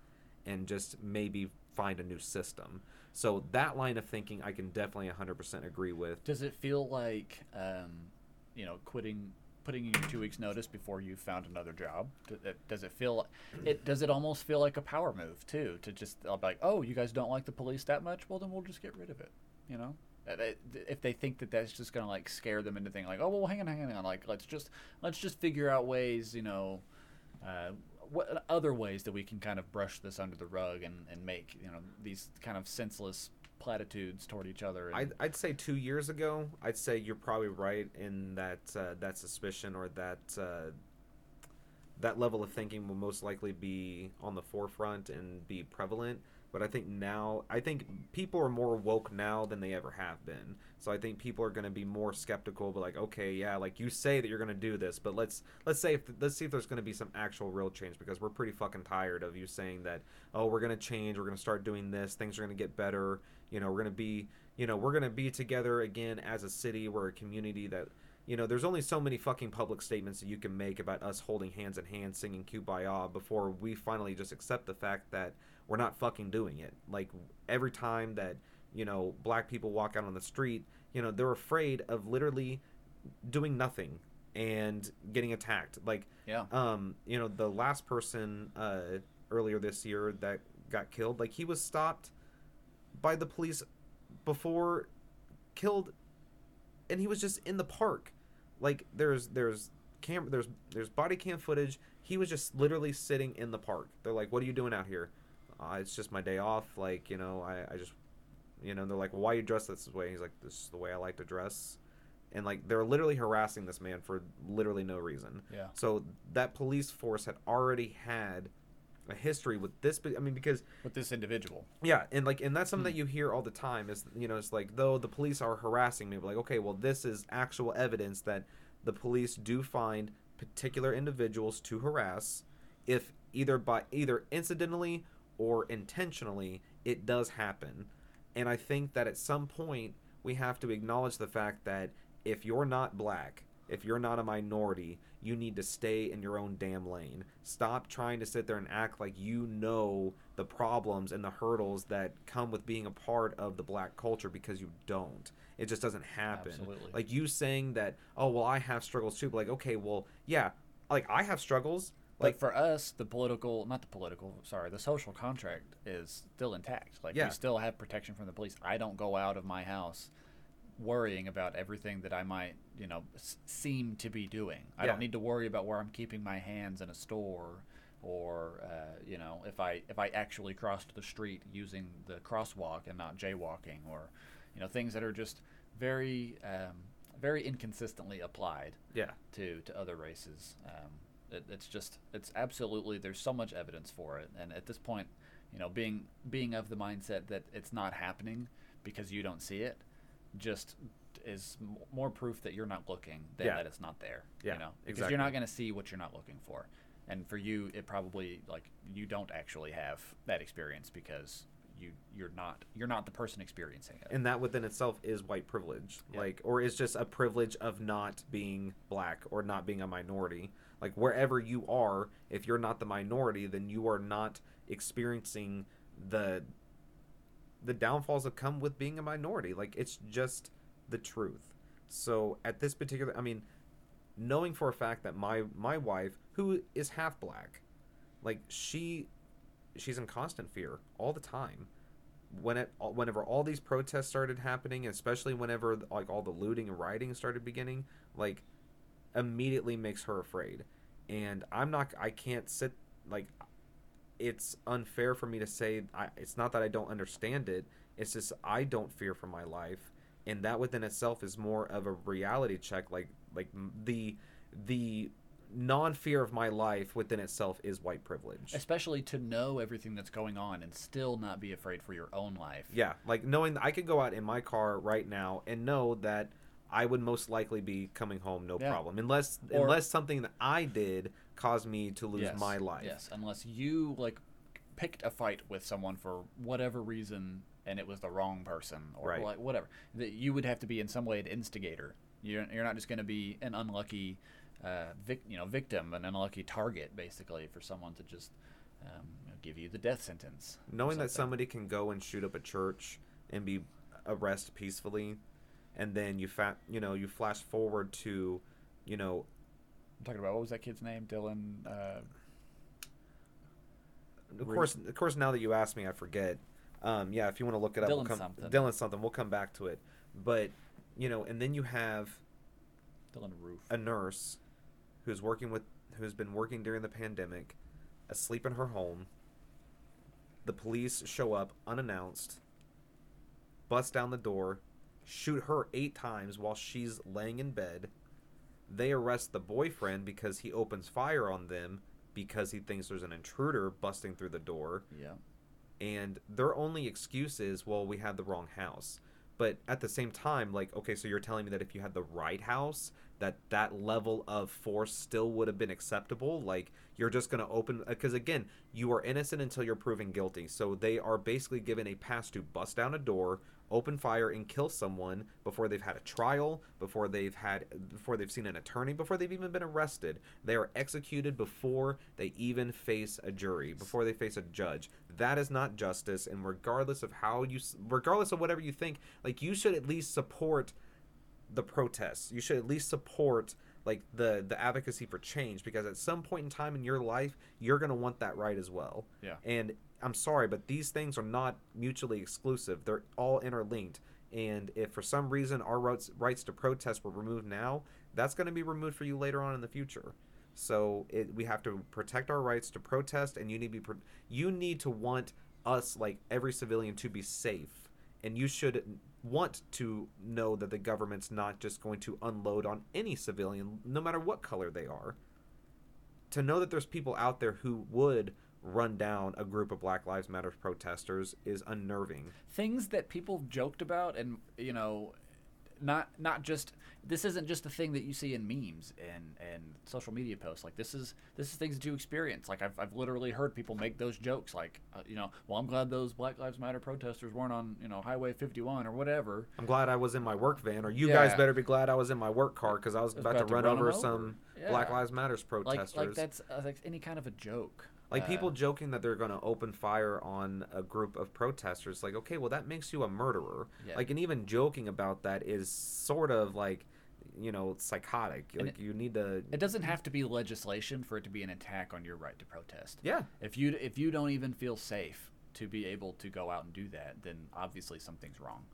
and just maybe find a new system. So that line of thinking, I can definitely 100% agree with. Does it feel like, um, you know, quitting putting in your two weeks notice before you found another job? Does it feel it? Does it almost feel like a power move too? To just like, oh, you guys don't like the police that much? Well, then we'll just get rid of it. You know, uh, if they think that that's just gonna like scare them into thinking like, oh, well, hang on, hang on, like let's just let's just figure out ways, you know. Uh, what other ways that we can kind of brush this under the rug and, and make you know these kind of senseless platitudes toward each other. I'd, I'd say two years ago, I'd say you're probably right in that uh, that suspicion or that uh, that level of thinking will most likely be on the forefront and be prevalent. But I think now, I think people are more woke now than they ever have been. So I think people are going to be more skeptical. But like, okay, yeah, like you say that you're going to do this, but let's let's say if let's see if there's going to be some actual real change because we're pretty fucking tired of you saying that. Oh, we're going to change. We're going to start doing this. Things are going to get better. You know, we're going to be. You know, we're going to be together again as a city. We're a community that you know, there's only so many fucking public statements that you can make about us holding hands in hand singing Kumbaya before we finally just accept the fact that we're not fucking doing it. Like every time that you know black people walk out on the street, you know they're afraid of literally doing nothing and getting attacked. Like yeah, um, you know the last person uh, earlier this year that got killed, like he was stopped by the police before killed, and he was just in the park. Like there's there's cam there's there's body cam footage. He was just literally sitting in the park. They're like, "What are you doing out here?" Uh, it's just my day off. Like, you know, I, I just, you know, they're like, well, why you dress this way? He's like, this is the way I like to dress. And like, they're literally harassing this man for literally no reason. Yeah. So that police force had already had a history with this. I mean, because with this individual. Yeah, and like, and that's something hmm. that you hear all the time. Is you know, it's like though the police are harassing me, but like, okay, well, this is actual evidence that the police do find particular individuals to harass, if either by either incidentally or intentionally, it does happen. And I think that at some point, we have to acknowledge the fact that if you're not black, if you're not a minority, you need to stay in your own damn lane. Stop trying to sit there and act like you know the problems and the hurdles that come with being a part of the black culture because you don't. It just doesn't happen. Absolutely. Like you saying that, oh, well, I have struggles too. But like, okay, well, yeah, like I have struggles like for us, the political, not the political, sorry, the social contract is still intact. Like yeah. we still have protection from the police. I don't go out of my house worrying about everything that I might, you know, s- seem to be doing. I yeah. don't need to worry about where I'm keeping my hands in a store or uh, you know if I if I actually crossed the street using the crosswalk and not jaywalking or you know things that are just very um, very inconsistently applied yeah to to other races. Um, it, it's just it's absolutely there's so much evidence for it, and at this point, you know, being being of the mindset that it's not happening because you don't see it, just is m- more proof that you're not looking than Yeah. that it's not there. Yeah, you know, because exactly. you're not going to see what you're not looking for. And for you, it probably like you don't actually have that experience because you you're not you're not the person experiencing it. and that within itself is white privilege Yeah. like or is just a privilege of not being black or not being a minority like wherever you are if you're not the minority then you are not experiencing the the downfalls that come with being a minority. Like it's just the truth. So at this particular i mean knowing for a fact that my my wife who is half black like she she's in constant fear all the time. When it whenever all these protests started happening especially whenever like all the looting and rioting started beginning like immediately makes her afraid and i'm not i can't sit like it's unfair for me to say I, it's not that i don't understand it it's just i don't fear for my life and that within itself is more of a reality check like like the the non-fear of my life within itself is white privilege Especially to know everything that's going on and still not be afraid for your own life. Yeah, like knowing that I could go out in my car right now and know that I would most likely be coming home no Yeah. problem, unless Or- unless something that I did caused me to lose Yes, my life. Yes, unless you like picked a fight with someone for whatever reason and it was the wrong person or Right. like whatever. That you would have to be in some way an instigator. You're, you're not just going to be an unlucky, uh, vic, you know, victim, an unlucky target, basically, for someone to just um, give you the death sentence. Knowing that somebody can go and shoot up a church and be arrested peacefully, and then you fa- you know you flash forward to, you know, I'm talking about what was that kid's name? Dylan. Uh, of Re- course, of course, now that you ask me, I forget. Um, yeah, if you want to look it up, we'll Dylan come, something. Dylan something. We'll come back to it, but you know, and then you have Dylann Roof. a nurse who's working with who's been working during the pandemic asleep in her home the police show up unannounced bust down the door shoot her eight times while she's laying in bed. They arrest the boyfriend because he opens fire on them because he thinks there's an intruder busting through the door. Yeah. and their only excuse is well we had the wrong house. But at the same time like okay so you're telling me that if you had the right house that that level of force still would have been acceptable? Like you're just going to open uh, because again you are innocent until you're proven guilty. So they are basically given a pass to bust down a door open fire and kill someone before they've had a trial before they've had before they've seen an attorney before they've even been arrested. They are executed before they even face a jury before they face a judge. That is not justice and regardless of how you regardless of whatever you think like you should at least support the protests. You should at least support like the the advocacy for change because at some point in time in your life you're going to want that right as well. Yeah. and i'm sorry but these things are not mutually exclusive. They're all interlinked. And if for some reason our rights rights to protest were removed now that's going to be removed for you later on in the future. So it, we have to protect our rights to protest and you need to be you need to want us like every civilian to be safe. And you should want to know that the government's not just going to unload on any civilian no matter what color they are. To know that there's people out there who would run down a group of black lives matter protesters is unnerving. Things that people joked about and you know not not just this isn't just a thing that you see in memes and and social media posts. Like this is this is things that you experience. Like i've, I've literally heard people make those jokes like uh, you know well i'm glad those black lives matter protesters weren't on you know highway 51 or whatever. I'm glad i was in my work van or you guys better be glad i was in my work car because i was about, to run, over some black lives matters like protesters. like that's uh, like any kind of a joke Like Uh, people joking that they're going to open fire on a group of protesters, like, okay, well, that makes you a murderer. Yeah. Like, and even joking about that is sort of like, you know, psychotic. And Like, you need to. it doesn't have to be legislation for it to be an attack on your right to protest Yeah. If you if you don't even feel safe to be able to go out and do that, then obviously something's wrong.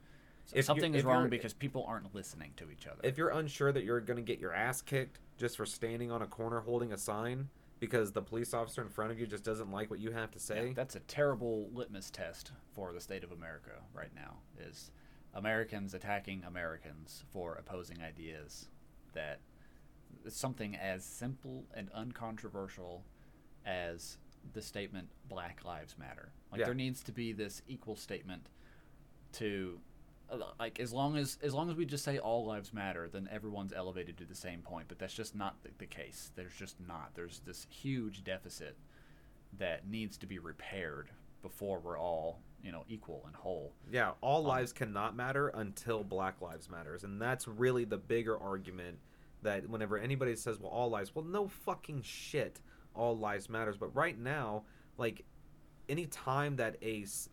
So If something is wrong because people aren't listening to each other. If you're unsure that you're going to get your ass kicked just for standing on a corner holding a sign because the police officer in front of you just doesn't like what you have to say. Yeah, that's a terrible litmus test for the state of America right now. Is Americans attacking Americans for opposing ideas that something as simple and uncontroversial as the statement "Black Lives Matter." Like Yeah. there needs to be this equal statement to Uh, like as long as as long as we just say all lives matter, then everyone's elevated to the same point. But that's just not the, the case. There's just not. There's this huge deficit that needs to be repaired before we're all you know equal and whole. Yeah, all um, lives cannot matter until Black Lives matters, and that's really the bigger argument. That whenever anybody says, "Well, all lives," well, no fucking shit, all lives matters. But right now, like, any time that a s-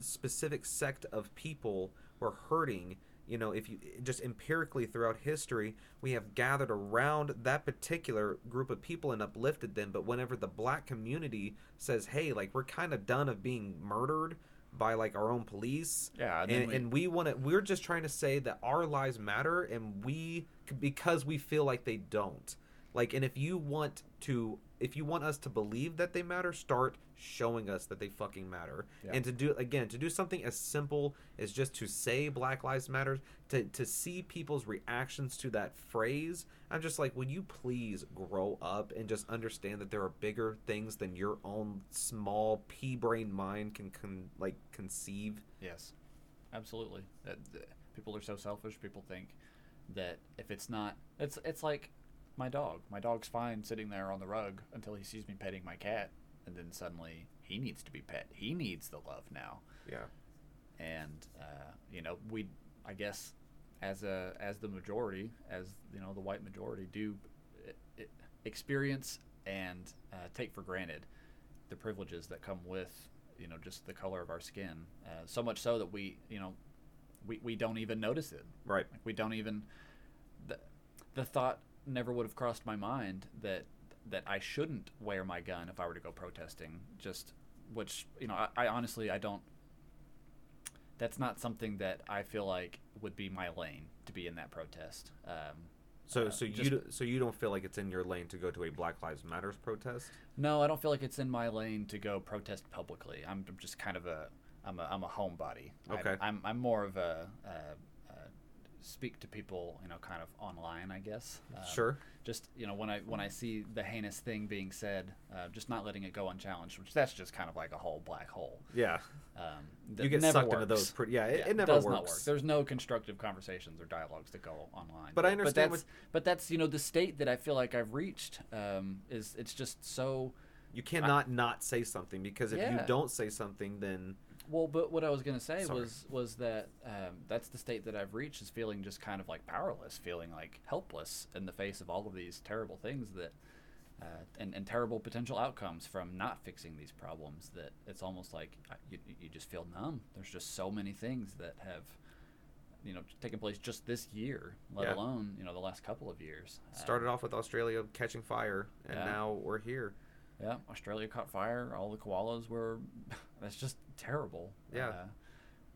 specific sect of people were hurting, you know, if you just empirically throughout history, we have gathered around that particular group of people and uplifted them. But whenever the black community says, "Hey, like, we're kind of done of being murdered." by like our own police Yeah, and and, we- and we want to we're just trying to say that our lives matter and we because we feel like they don't like and if you want to if you want us to believe that they matter start showing us that they fucking matter Yeah. and to do again to do something as simple as just to say black lives matter to to see people's reactions to that phrase i'm just like will you please grow up and just understand that there are bigger things than your own small pea brain mind can can like conceive Yes, absolutely. That, that- people are so selfish. People think that if it's not, it's it's like my dog. My dog's fine sitting there on the rug until he sees me petting my cat, and then suddenly he needs to be pet. He needs the love now, yeah and uh, you know we, I guess, as a as the majority, as you know the white majority do experience and uh, take for granted the privileges that come with you know just the color of our skin. Uh, so much so that we you know we, we don't even notice it. right Like we don't even the, the thought never would have crossed my mind that that I shouldn't wear my gun if I were to go protesting. Just which you know I, I honestly I don't. That's not something that I feel like would be my lane to be in that protest. Um, So, Uh, so you just- so you don't feel like it's in your lane to go to a Black Lives Matters protest? No, I don't feel like it's in my lane to go protest publicly. I'm just kind of a I'm a I'm a homebody. I- Okay. I'm I'm more of a, uh speak to people, you know, kind of online, I guess. Um, Sure. Just you know, when I when I see the heinous thing being said, uh, just not letting it go unchallenged, which that's just kind of like a whole black hole. Yeah, Um, you get sucked into those. Pretty, yeah, it, Yeah, it never does works. not work. There's no constructive conversations or dialogues that go online. But I understand But that's, what- but that's you know the state that I feel like I've reached um, is it's just so. you cannot not say something because if you don't say something, then Well, but what I was gonna say Sorry. was was that um, that's the state that I've reached is feeling just kind of like powerless, feeling like helpless in the face of all of these terrible things that. Uh, and, and terrible potential outcomes from not fixing these problems that it's almost like uh, you, you just feel numb there's just so many things that have you know taken place just this year let Yeah. alone you know the last couple of years started Um, off with Australia catching fire, and Yeah. now we're here. Yeah, Australia caught fire. All the koalas were. That's just terrible. Yeah. Uh,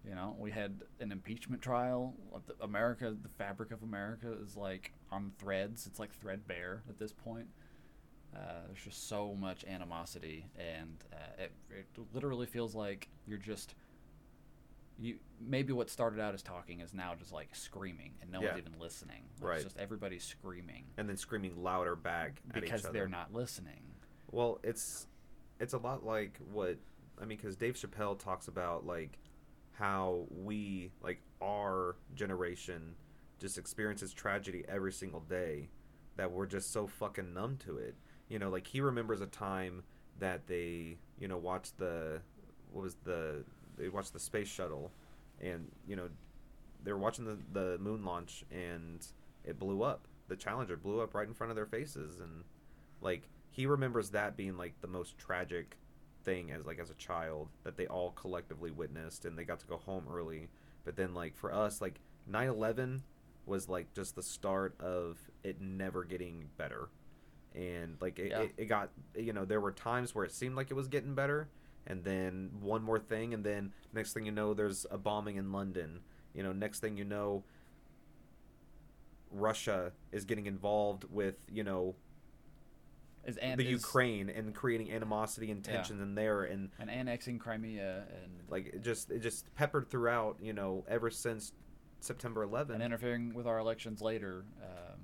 you know, we had an impeachment trial. America, the fabric of America is like on threads. It's like threadbare at this point. Uh, there's just so much animosity, and uh, it, it literally feels like you're just. You maybe what started out as talking is now just like screaming, and no Yeah. one's even listening. Like, Right. It's just everybody's screaming And then screaming louder back at because each other. they're not listening. Well, it's it's a lot like what I mean because Dave Chappelle talks about like how we like our generation just experiences tragedy every single day that we're just so fucking numb to it. You know, like he remembers a time that they you know watched the what was the they watched the space shuttle and you know they were watching the the moon launch and it blew up. The Challenger blew up right in front of their faces and like he remembers that being like the most tragic thing as like as a child that they all collectively witnessed and they got to go home early. But then like for us like 9-11 was like just the start of it never getting better. And like it, Yeah. it, it got you know there were times where it seemed like it was getting better. And then one more thing and then next thing you know there's a bombing in london. You know next thing you know russia is getting involved with you know Is an- the is- Ukraine and creating animosity and Yeah. tension in there and and annexing Crimea and like it just it just peppered throughout you know ever since September 11th. and interfering with our elections later. Um,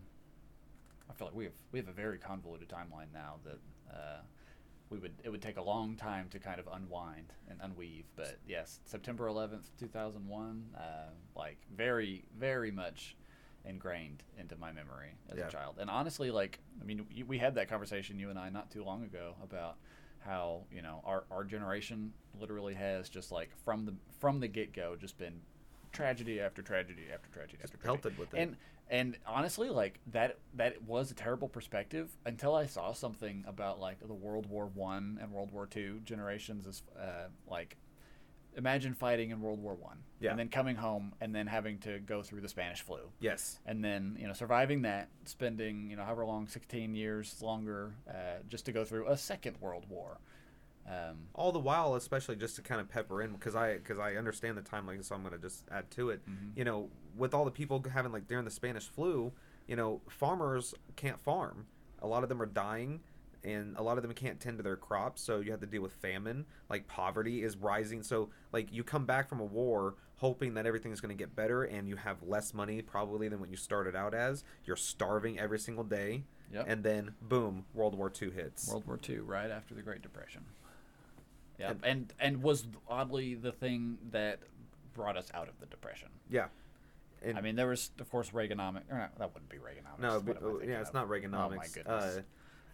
I feel like we have we have a very convoluted timeline now that uh, we would it would take a long time to kind of unwind and unweave. But yes, September 11th, 2001, uh, like very very much ingrained into my memory as Yeah. a child. And honestly, like I mean, we had that conversation you and I not too long ago about how you know our our generation literally has just like from the from the get go just been tragedy after tragedy after tragedy after tragedy. pelted with it. And and honestly, like that that was a terrible perspective until I saw something about like the World War One and World War Two generations as uh, like imagine fighting in World War One Yeah. and then coming home and then having to go through the Spanish flu Yes. and then you know surviving that, spending you know however long, 16 years longer, uh, just to go through a second World War. Um, all the while especially just to kind of pepper in because i because i understand the timeline so i'm going to just add to it Mm-hmm. you know with all the people having like during the spanish flu you know farmers can't farm a lot of them are dying and a lot of them can't tend to their crops so you have to deal with famine like poverty is rising so like you come back from a war hoping that everything's going to get better and you have less money probably than what you started out as you're starving every single day Yep. and then boom world war ii hits World War II, right after the Great Depression. Yeah, and and was oddly the thing that brought us out of the depression. yeah and I mean, there was of course Reaganomics. Or not, that wouldn't be Reaganomics. No, but, uh, yeah, it's of? not Reaganomics. Oh my goodness. Uh,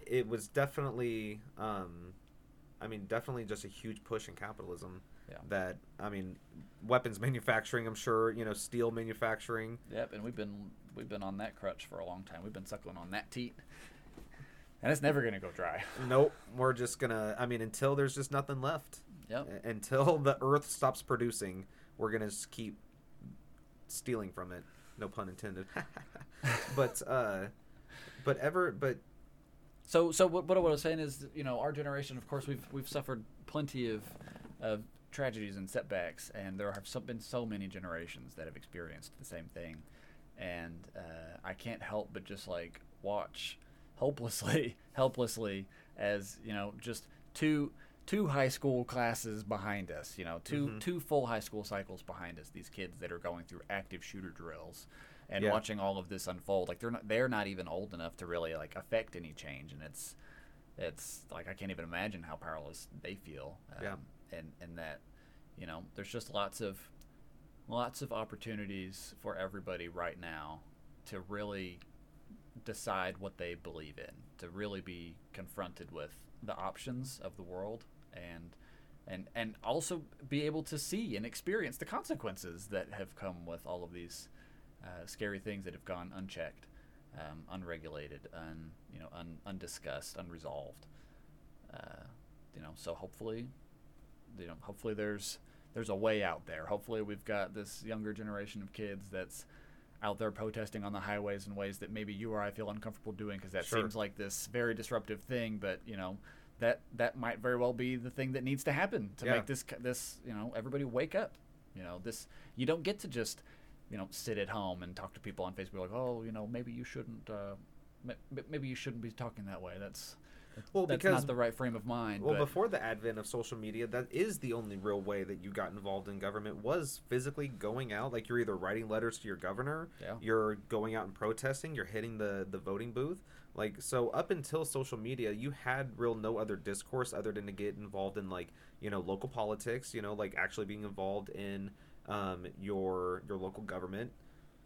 it was definitely, um, I mean, definitely just a huge push in capitalism. Yeah. That I mean, weapons manufacturing. I'm sure you know steel manufacturing. Yep, and we've been we've been on that crutch for a long time. We've been suckling on that teat, and it's never gonna go dry. Nope, we're just gonna. I mean, until there's just nothing left. Yep. Until the Earth stops producing, we're gonna just keep stealing from it. No pun intended. but uh, but ever but So, so what, what I was saying is, you know, our generation, of course, we've we've suffered plenty of of tragedies and setbacks, and there have so, been so many generations that have experienced the same thing, and uh, I can't help but just like watch hopelessly, helplessly, as you know, just two two high school classes behind us, you know, 2 two full high school cycles behind us. These kids that are going through active shooter drills and Yeah. watching all of this unfold like they're not they're not even old enough to really like affect any change and it's it's like i can't even imagine how powerless they feel um, Yeah. and and that you know there's just lots of lots of opportunities for everybody right now to really decide what they believe in to really be confronted with the options of the world and and and also be able to see and experience the consequences that have come with all of these uh, scary things that have gone unchecked, um, unregulated, un, you know, un, undiscussed, unresolved. Uh, you know, so hopefully, you know, hopefully there's there's a way out there. Hopefully we've got this younger generation of kids that's out there protesting on the highways in ways that maybe you or I feel uncomfortable doing because that Sure. seems like this very disruptive thing. But you know, that that might very well be the thing that needs to happen to Yeah. make this this you know everybody wake up. You know, this you don't get to just you know sit at home and talk to people on Facebook like, oh, you know, maybe you shouldn't. Uh, ma- ma- maybe you shouldn't be talking that way. That's well that's because not the right frame of mind. Well, but before the advent of social media, that is the only real way that you got involved in government was physically going out. Like you're either writing letters to your governor, Yeah. you're going out and protesting, you're hitting the the voting booth. Like so, up until social media, you had real no other discourse other than to get involved in like you know local politics. You know, like actually being involved in um, your your local government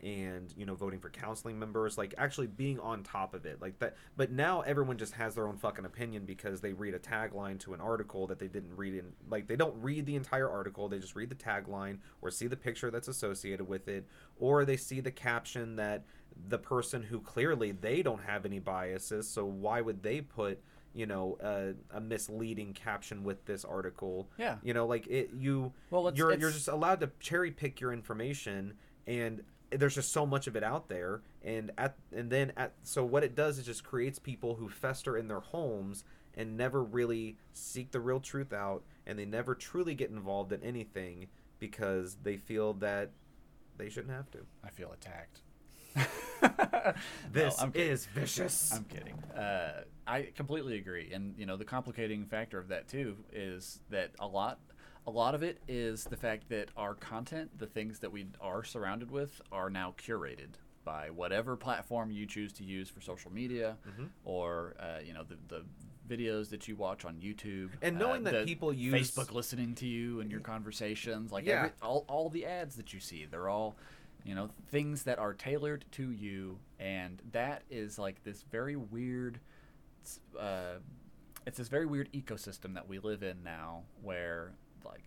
and you know voting for counseling members like actually being on top of it like that but now everyone just has their own fucking opinion because they read a tagline to an article that they didn't read in like they don't read the entire article they just read the tagline or see the picture that's associated with it or they see the caption that the person who clearly they don't have any biases so why would they put you know a, a misleading caption with this article Yeah. you know like it you Well, it's- you're you're just allowed to cherry pick your information and there's just so much of it out there and at and then at so what it does is just creates people who fester in their homes and never really seek the real truth out and they never truly get involved in anything because they feel that they shouldn't have to I feel attacked. this I'm is vicious I'm kidding. Uh, I completely agree, and you know the complicating factor of that too is that a lot, a lot of it is the fact that our content, the things that we are surrounded with, are now curated by whatever platform you choose to use for social media, or uh, you know the, the videos that you watch on YouTube, And knowing uh, that people use- Facebook listening to you and your conversations, like Yeah. every, all all the ads that you see, they're all you know things that are tailored to you, and that is like this very weird uh, it's this very weird ecosystem that we live in now, where like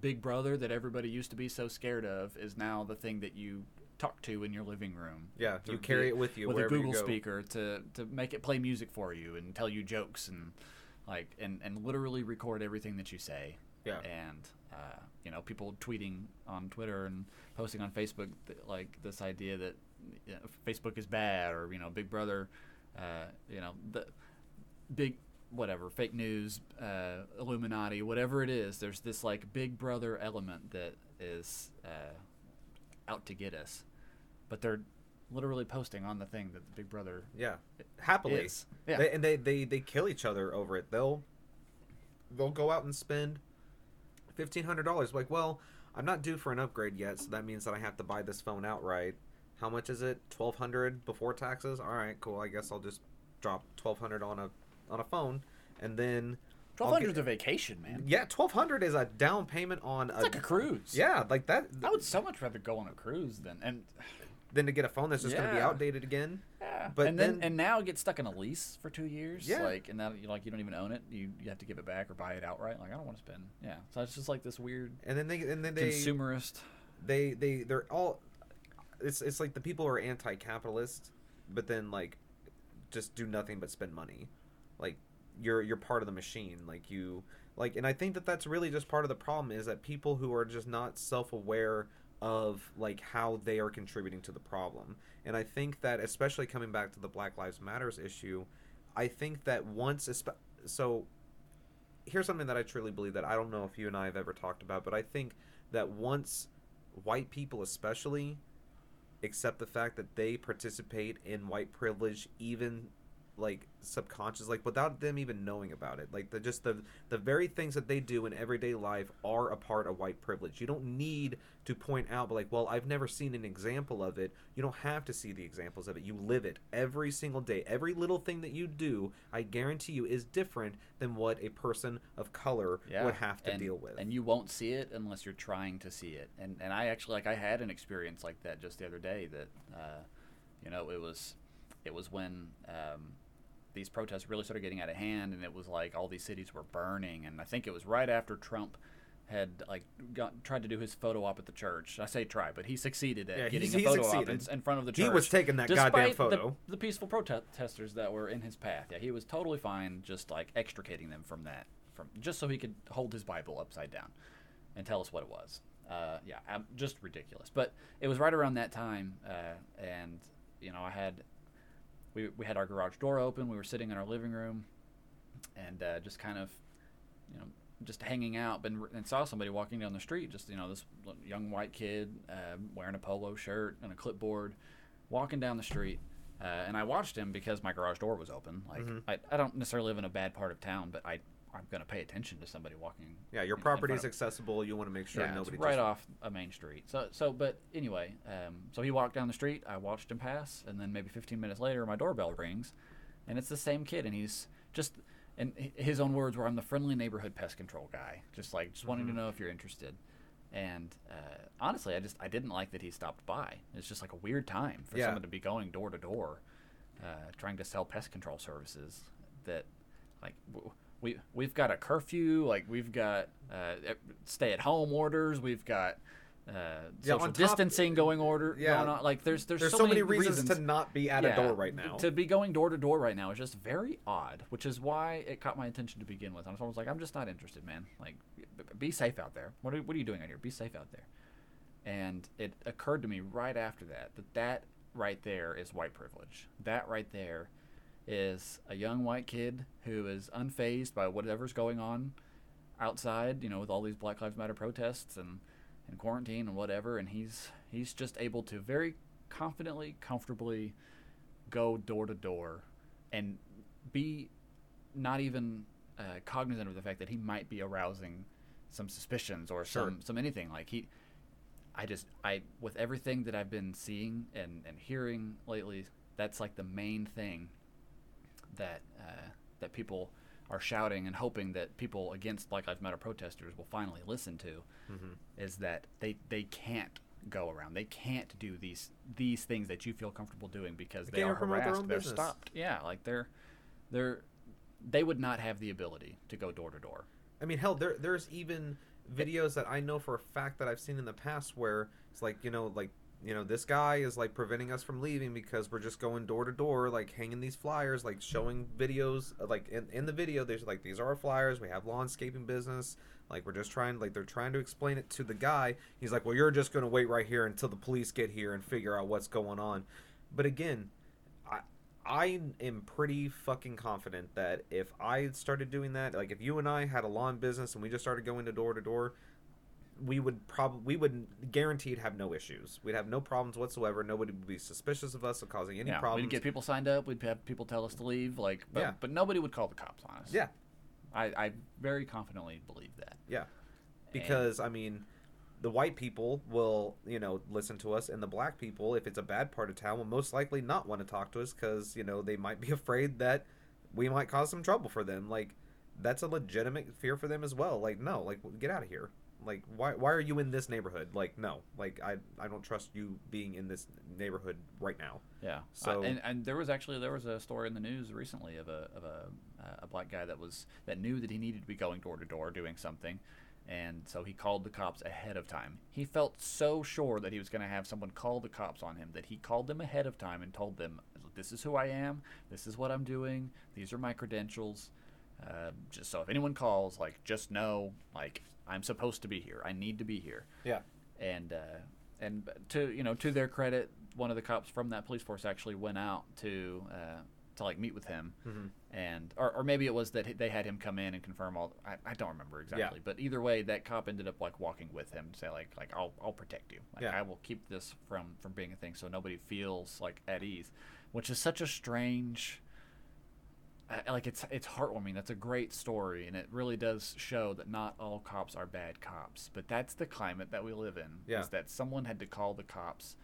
Big Brother that everybody used to be so scared of is now the thing that you talk to in your living room. Yeah, you carry it with you with a Google go. speaker to to make it play music for you and tell you jokes and like and and literally record everything that you say. Yeah. And uh, you know, people tweeting on Twitter and posting on Facebook th- like this idea that you know, Facebook is bad or you know, Big Brother, uh, you know, the big whatever fake news, uh, Illuminati, whatever it is. There's this like Big Brother element that is uh, out to get us, but they're literally posting on the thing that the Big Brother Yeah, happily. is. Yeah. They, and they, they they kill each other over it. They'll they'll go out and spend fifteen hundred dollars. Like, well, I'm not due for an upgrade yet, so that means that I have to buy this phone outright. How much is it? Twelve hundred before taxes. All right, cool. I guess I'll just drop twelve hundred on a on a phone, and then Twelve hundred's a vacation, man. yeah, twelve hundred is a down payment on It's like a cruise. Yeah, like that. I would so much rather go on a cruise than and Then to get a phone that's just going to be outdated again. yeah. But and then, then- and now get stuck in a lease for two years. Yeah. Like and now you like you don't even own it. You you have to give it back or buy it outright. Like I don't want to spend. Yeah. So it's just like this weird And then they and then they consumerist. they they they're all it's it's like the people are anti-capitalist but then like just do nothing but spend money like you're you're part of the machine like you like and i think that that's really just part of the problem is that people who are just not self-aware of like how they are contributing to the problem. And i think that especially coming back to the black lives matters issue i think that once so here's something that i truly believe that i don't know if you and i have ever talked about but i think that once white people especially accept the fact that they participate in white privilege even like subconscious like without them even knowing about it. Like the just the the very things that they do in everyday life are a part of white privilege. You don't need to point out but like well i've never seen an example of it. You don't have to see the examples of it. You live it every single day. Every little thing that you do i guarantee you is different than what a person of color would have to and, deal with. And you won't see it unless you're trying to see it. And and I actually like I had an experience like that just the other day that uh, you know it was it was when um, these protests really started getting out of hand and it was like all these cities were burning and I think it was right after Trump had like got, tried to do his photo op at the church. I say try, but he succeeded at Yeah, getting a photo op in, in front of the church. He was taking that goddamn despite the- photo. The, peaceful protesters that were in his path. Yeah, he was totally fine, just like extricating them from that, from just so he could hold his Bible upside down and tell us what it was. Uh, yeah, just ridiculous. But it was right around that time, uh, and you know, I had we we had our garage door open. We were sitting in our living room, and uh, just kind of, you know, just hanging out, and, and saw somebody walking down the street. Just you know, this young white kid uh, wearing a polo shirt and a clipboard, walking down the street. Uh, and I watched him because my garage door was open. Like Mhm. I, I don't necessarily live in a bad part of town, but I I'm gonna pay attention to somebody walking. yeah your property is accessible you want to make sure yeah, nobody it's right just off a main street. So, so, but anyway, um, so he walked down the street. I watched him pass, and then maybe 15 minutes later, my doorbell rings, and it's the same kid, and he's just, and his own words were, "I'm the friendly neighborhood pest control guy," just like just wanting to Mhm. know if you're interested. And uh, honestly, I just I didn't like that he stopped by. It's just like a weird time for Yeah. someone to be going door to door, uh, trying to sell pest control services. That, like, w- we we've got a curfew. Like we've got uh, stay at home orders. We've got uh, Yeah, social top- distancing going order Yeah. going on. Like there's there's, there's so, many, reasons, to not be at a door right now To be going door to door right now is just very odd, which is why it caught my attention to begin with. I was almost like, I'm just not interested, man. Like, be safe out there. What are, what are you doing out here? Be safe out there. And it occurred to me right after that that that right there is white privilege. That right there is a young white kid who is unfazed by whatever's going on outside, you know, with all these Black Lives Matter protests and, and quarantine and whatever, and he's he's just able to very confidently, comfortably go door to door and be not even uh, cognizant of the fact that he might be arousing some suspicions or Sure. some some anything like he I just I with everything that I've been seeing and, and hearing lately, that's like the main thing that uh, that people are shouting and hoping that people against Black Lives Matter protesters will finally listen to Mm-hmm. is that they they can't go around. They can't do these these things that you feel comfortable doing because they, they are harassed. They're business. stopped. Yeah, like they're they're they would not have the ability to go door to door. I mean, hell, there there's even videos that I know for a fact that I've seen in the past where it's like you know like you know this guy is like preventing us from leaving because we're just going door to door like hanging these flyers like showing videos like in, in the video there's like these are our flyers we have landscaping business like we're just trying like they're trying to explain it to the guy. He's like well you're just going to wait right here until the police get here and figure out what's going on. But again I I am pretty fucking confident that if I started doing that, like if you and I had a lawn business and we just started going to door to door, we would probably we would guaranteed have no issues. We'd have no problems whatsoever. Nobody would be suspicious of us of causing any yeah, problems. we'd get people signed up. We'd have people tell us to leave. Like, but, Yeah. but nobody would call the cops on us. yeah, I, I very confidently believe that. yeah. Because I mean, the white people will you know listen to us, and the black people, if it's a bad part of town, will most likely not want to talk to us because you know they might be afraid that we might cause some trouble for them. Like that's a legitimate fear for them as well. Like no, like get out of here. Like why why are you in this neighborhood? Like no, like I I don't trust you being in this neighborhood right now. Yeah. So- Uh, and and there was actually there was a story in the news recently of a of a uh, a black guy that was that knew that he needed to be going door to door doing something, and so he called the cops ahead of time. He felt so sure that he was going to have someone call the cops on him that he called them ahead of time and told them, "This is who I am. This is what I'm doing. These are my credentials." Uh, just so if anyone calls, like just know, like I'm supposed to be here. I need to be here Yeah. and uh, and to you know to their credit, one of the cops from that police force actually went out to uh, to like meet with him, Mm-hmm. and or, or maybe it was that they had him come in and confirm all. I, I don't remember exactly, yeah. but either way, that cop ended up like walking with him to say like like I'll I'll protect you. Like Yeah. I will keep this from from being a thing, so nobody feels like at ease, which is such a strange. Like it's it's heartwarming. That's a great story, and it really does show that not all cops are bad cops. But that's the climate that we live in. Yeah. Is that someone had to call the cops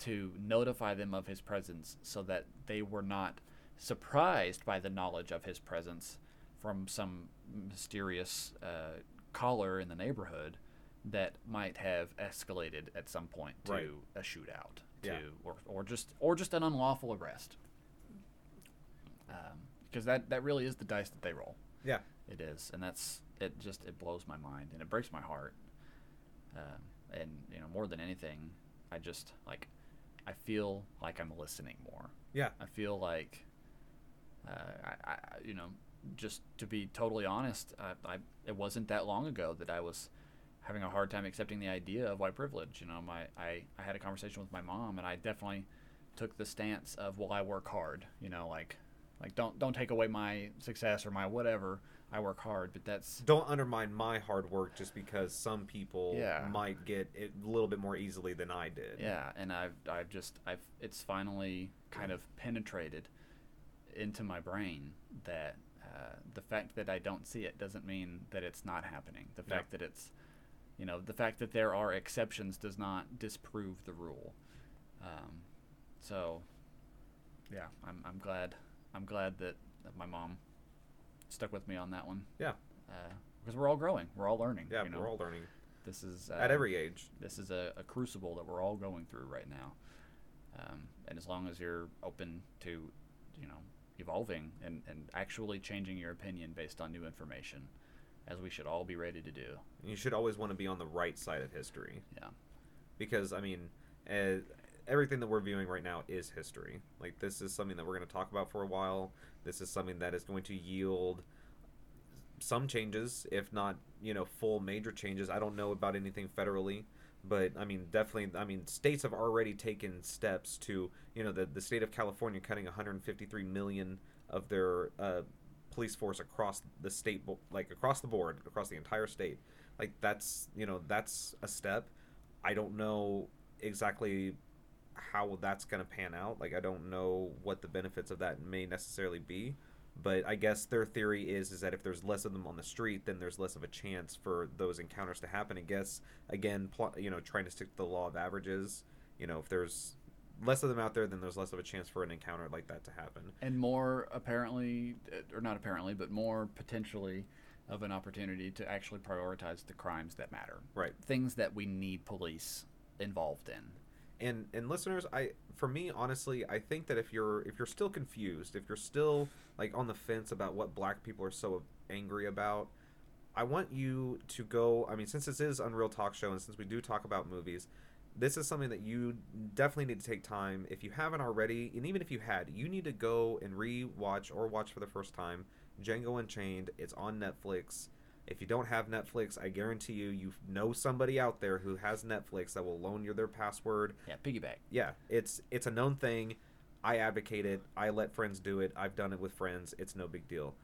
to notify them of his presence, so that they were not surprised by the knowledge of his presence from some mysterious uh, caller in the neighborhood that might have escalated at some point to Right. a shootout, to Yeah. or or just or just an unlawful arrest because that that really is the dice that they roll. Yeah. It is, and that's it. Just it blows my mind and it breaks my heart. Um, and you know, more than anything, I just like I feel like I'm listening more. Yeah. I feel like, uh, I, I, you know, just to be totally honest, I, I, it wasn't that long ago that I was having a hard time accepting the idea of white privilege. You know, my I, I had a conversation with my mom, and I definitely took the stance of, well, I work hard. You know, like like don't don't take away my success or my whatever. I work hard, but that's Don't undermine my hard work just because some people Yeah. might get it a little bit more easily than I did. Yeah, and I've I've just I've it's finally kind of penetrated into my brain that uh, the fact that I don't see it doesn't mean that it's not happening. The fact that it's you know the fact that there are exceptions does not disprove the rule. Um, so yeah, I'm I'm glad I'm glad that, that my mom stuck with me on that one. Yeah. Uh, because we're all growing, we're all learning. Yeah, you know? we're all learning This is uh, at every age. this is a, a crucible that we're all going through right now. Um, and as long as you're open to, you know, evolving and, and actually changing your opinion based on new information, as we should all be ready to do. You should always want to be on the right side of history Yeah. because I mean, uh, everything that we're viewing right now is history. Like this is something that we're going to talk about for a while. This is something that is going to yield some changes, if not you know full major changes. I don't know about anything federally, but I mean definitely. I mean states have already taken steps to you know the the state of California cutting 153 million of their uh, police force across the state, like across the board, across the entire state. Like that's you know that's a step. I don't know exactly how that's going to pan out. Like I don't know what the benefits of that may necessarily be, but I guess their theory is is that if there's less of them on the street, then there's less of a chance for those encounters to happen. I guess again, pl- you know, trying to stick to the law of averages. You know, if there's less of them out there, then there's less of a chance for an encounter like that to happen. and more apparently, uh, or not apparently, but more potentially of an opportunity to actually prioritize the crimes that matter. Right. Things that we need police involved in. And and listeners i for me honestly i think that if you're if you're still confused if you're still like on the fence about what black people are so angry about i want you to go i mean since this is Unreel talk show and since we do talk about movies this is something that you definitely need to take time. If you haven't already and even if you had you need to go and re-watch or watch for the first time django unchained. It's on netflix if you don't have Netflix, I guarantee you, you know somebody out there who has Netflix that will loan you their password. Yeah, piggyback. Yeah, it's it's a known thing. I advocate it. I let friends do it. I've done it with friends. It's no big deal.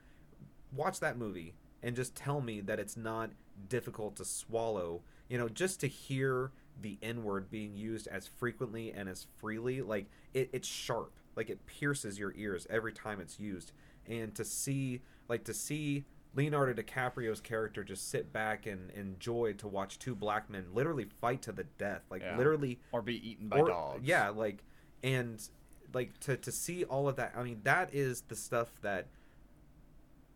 Watch that movie and just tell me that it's not difficult to swallow. You know, just to hear the N word being used as frequently and as freely, like it, it's sharp. Like it pierces your ears every time it's used. And to see like to see Leonardo DiCaprio's character just sit back and enjoy to watch two black men literally fight to the death. Like Yeah. literally Or be eaten by or- dogs. Yeah, like and like to to see all of that. I mean, that is the stuff that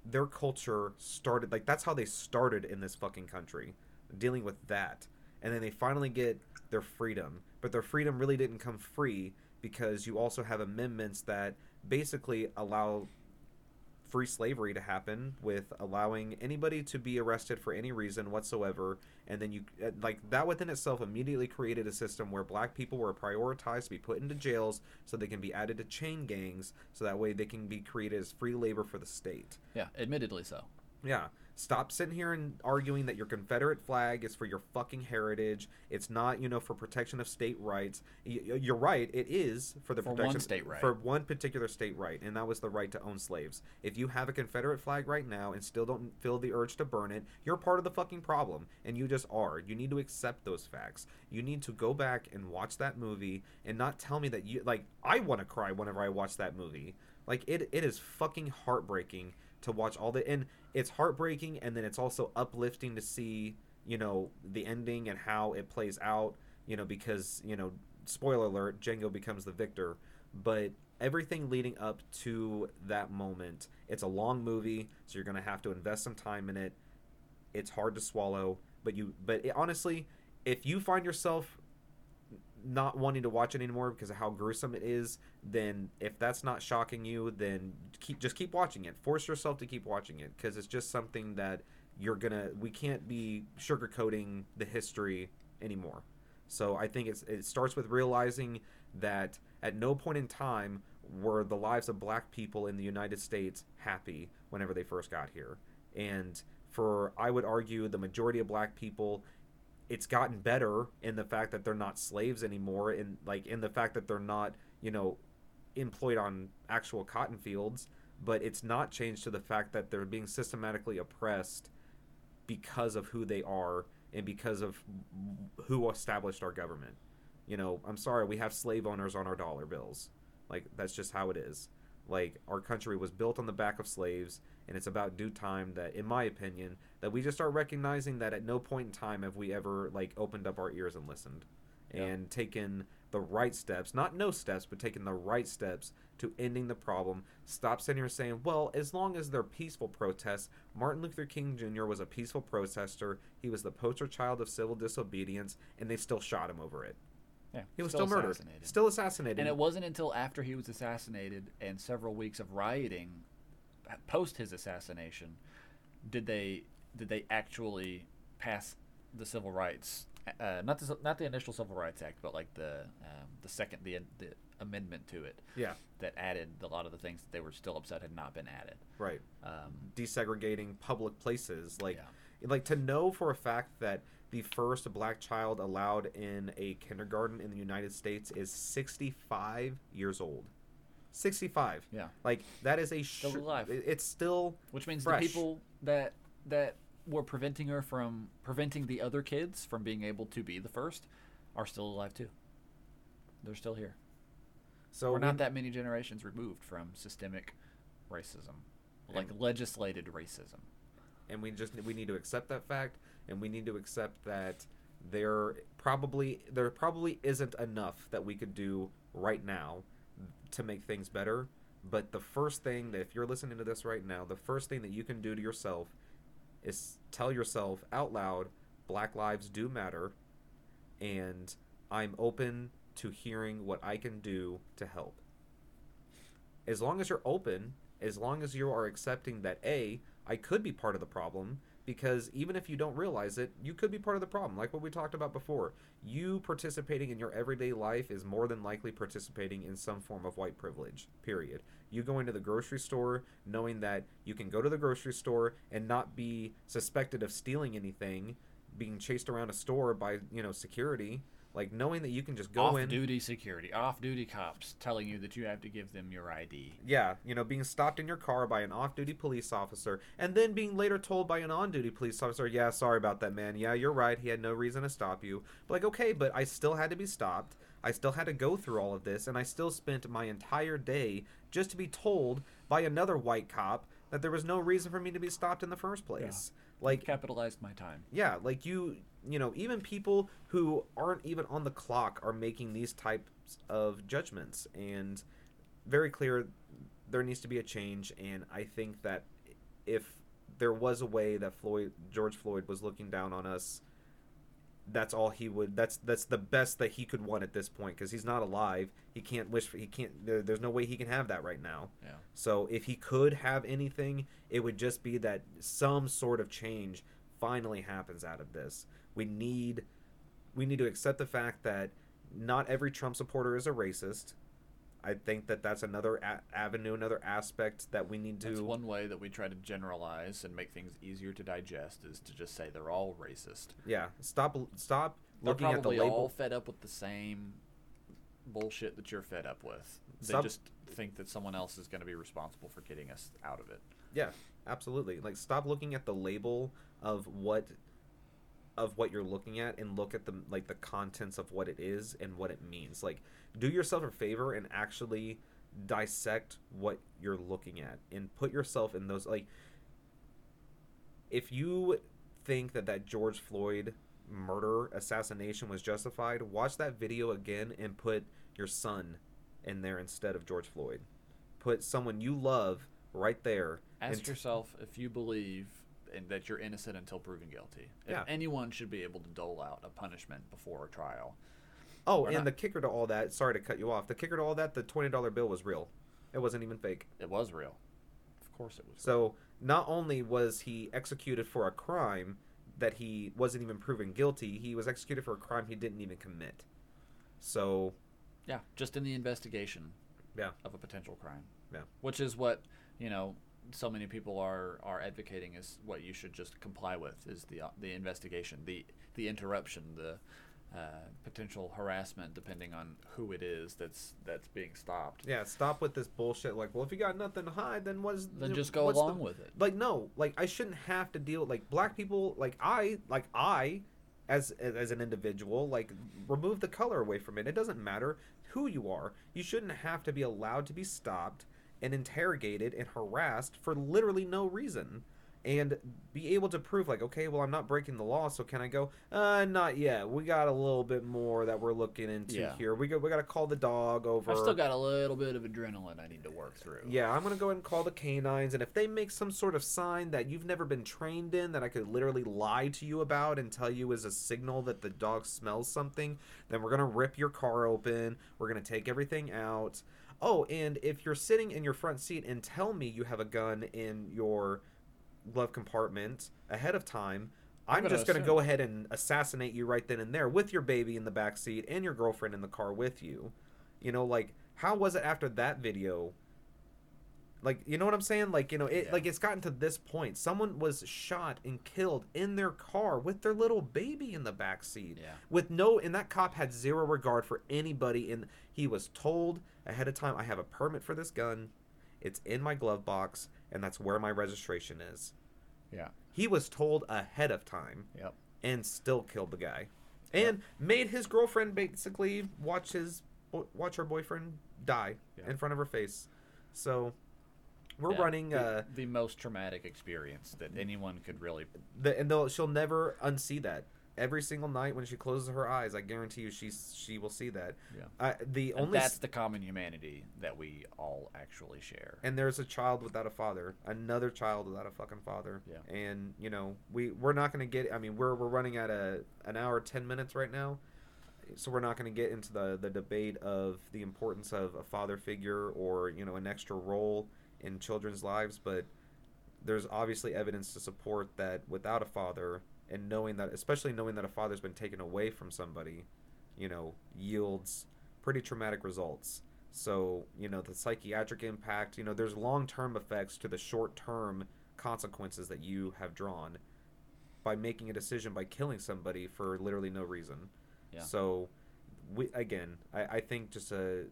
their culture started. Like that's how they started in this fucking country, dealing with that. And then they finally get their freedom, but their freedom really didn't come free because you also have amendments that basically allow free slavery to happen with allowing anybody to be arrested for any reason whatsoever and then you uh, like that within itself immediately created a system where black people were prioritized to be put into jails so they can be added to chain gangs so that way they can be created as free labor for the state Yeah, admittedly so. yeah. Stop sitting here and arguing that your Confederate flag is for your fucking heritage. It's not, you know, for protection of state rights. Y- You're right. It is for the For one state right. for one particular state right, and that was the right to own slaves. If you have a Confederate flag right now and still don't feel the urge to burn it, you're part of the fucking problem, and you just are. You need to accept those facts. You need to go back and watch that movie and not tell me that you like. I want to cry whenever I watch that movie. Like it, it is fucking heartbreaking to watch all the and it's heartbreaking and then it's also uplifting to see you know the ending and how it plays out you know because you know spoiler alert Django becomes the victor. But everything leading up to that moment it's a long movie so you're gonna have to invest some time in it. It's hard to swallow but you but it, honestly if you find yourself not wanting to watch it anymore because of how gruesome it is, then if that's not shocking you, then keep just keep watching it. Force yourself to keep watching it because it's just something that you're gonna. We can't be sugarcoating the history anymore. So I think it's it starts with realizing that at no point in time were the lives of black people in the United States happy whenever they first got here. And for I would argue the majority of black people it's gotten better in the fact that they're not slaves anymore in like in the fact that they're not you know employed on actual cotton fields but it's not changed to the fact that they're being systematically oppressed because of who they are and because of who established our government. You know i'm sorry we have slave owners on our dollar bills. Like that's just how it is like our country was built on the back of slaves and it's about due time that in my opinion that we just start recognizing that at no point in time have we ever like opened up our ears and listened. Yeah. and taken the right steps not no steps but taken the right steps to ending the problem. Stop sitting here saying well as long as they're peaceful protests martin luther king jr was a peaceful protester. He was the poster child of civil disobedience and they still shot him over it Yeah, he was still, murdered. assassinated. still assassinated. And it wasn't until after he was assassinated and several weeks of rioting post his assassination did they did they actually pass the civil rights uh, not the not the initial civil rights act but like the um, the second the the amendment to it yeah. that added a lot of the things that they were still upset had not been added. Right. Um, desegregating public places like Yeah. like to know for a fact that the first black child allowed in a kindergarten in the United States is 65 years old. 65 yeah. Like that is a Still alive. it's still which means fresh. the people that that were preventing her from preventing the other kids from being able to be the first are still alive too. They're still here. So we're not that many generations removed from systemic racism like legislated racism. And we just we need to accept that fact and we need to accept that there probably there probably isn't enough that we could do right now to make things better. But the first thing that if you're listening to this right now, the first thing that you can do to yourself is tell yourself out loud, Black lives do matter, and I'm open to hearing what I can do to help. As long as you're open, as long as you are accepting that A, I could be part of the problem, because even if you don't realize it, you could be part of the problem. Like what we talked about before. You participating in your everyday life is more than likely participating in some form of white privilege, period. You going to the grocery store knowing that you can go to the grocery store and not be suspected of stealing anything, being chased around a store by, you know, security, like knowing that you can just go in off in duty security, off duty cops telling you that you have to give them your ID. Yeah, you know, being stopped in your car by an off-duty police officer, and then being later told by an on-duty police officer, "Yeah, sorry about that, man. Yeah, you're right. He had no reason to stop you." But like, okay, but I still had to be stopped. I still had to go through all of this, and I still spent my entire day just to be told by another white cop that there was no reason for me to be stopped in the first place. Like, Capitalized my time. yeah, like you, you know, even people who aren't even on the clock are making these types of judgments, and very clear there needs to be a change. And I think that if there was a way that Floyd, George Floyd, was looking down on us, that's all he would. That's that's the best that he could want at this point because he's not alive. He can't wish for. He can't. There, there's no way he can have that right now. Yeah. So if he could have anything, it would just be that some sort of change finally happens out of this. We need we need to accept the fact that not every Trump supporter is a racist. I think that that's another a- avenue, another aspect that we need to. That's one way that we try to generalize and make things easier to digest is to just say they're all racist. yeah, stop stop They're looking at the label. They're probably all fed up with the same bullshit that you're fed up with. They Some- just think that someone else is going to be responsible for getting us out of it. Yeah, absolutely. Like stop looking at the label of what of what you're looking at and look at the like the contents of what it is and what it means. Like do yourself a favor and actually dissect what you're looking at and put yourself in those like if you think that that George Floyd murder assassination was justified, watch that video again and put your son in there instead of George Floyd. Put someone you love right there. Ask and- yourself if you believe and that you're innocent until proven guilty. If Yeah. anyone should be able to dole out a punishment before a trial. Oh, and not? the kicker to all that, sorry to cut you off. The kicker to all that, the $20 bill was real. It wasn't even fake. It was real. Of course it was. real. So, not only was he executed for a crime that he wasn't even proven guilty, he was executed for a crime he didn't even commit. So, yeah, just in the investigation yeah. of a potential crime. Yeah. Which is what, you know, so many people are are advocating is what you should just comply with is the uh, the investigation, the the interruption, the uh, potential harassment depending on who it is that's that's being stopped. Yeah, stop with this bullshit. Like, well, if you got nothing to hide, then what's Then just go what's the- along with it. Like, no, like I shouldn't have to deal. Like, black people, like I, like I, as as an individual, like remove the color away from it. It doesn't matter who you are. You shouldn't have to be allowed to be stopped and interrogated and harassed for literally no reason. And be able to prove, like, okay, well, I'm not breaking the law, so can I go? Uh, not yet. We got a little bit more that we're looking into Yeah. here. We got we got to call the dog over. I've still got a little bit of adrenaline I need to work through. Yeah, I'm gonna go ahead and call the canines, and if they make some sort of sign that you've never been trained in, that I could literally lie to you about and tell you is a signal that the dog smells something, then we're gonna rip your car open. We're gonna take everything out. Oh, and if you're sitting in your front seat and tell me you have a gun in your glove compartment ahead of time, I'm gonna just gonna go ahead and assassinate you right then and there with your baby in the back seat and your girlfriend in the car with you. You know, like how was it after that video? Like, you know what I'm saying? Like, you know, it Yeah. like it's gotten to this point. Someone was shot and killed in their car with their little baby in the back seat. Yeah. With no and that cop had zero regard for anybody and he was told ahead of time, I have a permit for this gun. It's in my glove box and that's where my registration is. Yeah. He was told ahead of time Yep. and still killed the guy, and made his girlfriend basically watch his watch her boyfriend die Yeah. in front of her face. So we're Yeah, running, the, uh, the most traumatic experience that anyone could really the, and they'll, she'll never unsee that. every single night when she closes her eyes, I guarantee you she's she will see that. Yeah. I, the And only that's s- the common humanity that we all actually share. and there's a child without a father, another child without a fucking father. Yeah. And you know, we we're not going to get I mean, we're we're running at a an hour 10 minutes right now. So we're not going to get into the the debate of the importance of a father figure or, you know, an extra role in children's lives, but there's obviously evidence to support that without a father and knowing that especially knowing that a father's been taken away from somebody, you know, yields pretty traumatic results. So, you know, the psychiatric impact, you know, there's long term effects to the short term consequences that you have drawn by making a decision by killing somebody for literally no reason. Yeah. So, we again, I, I think just a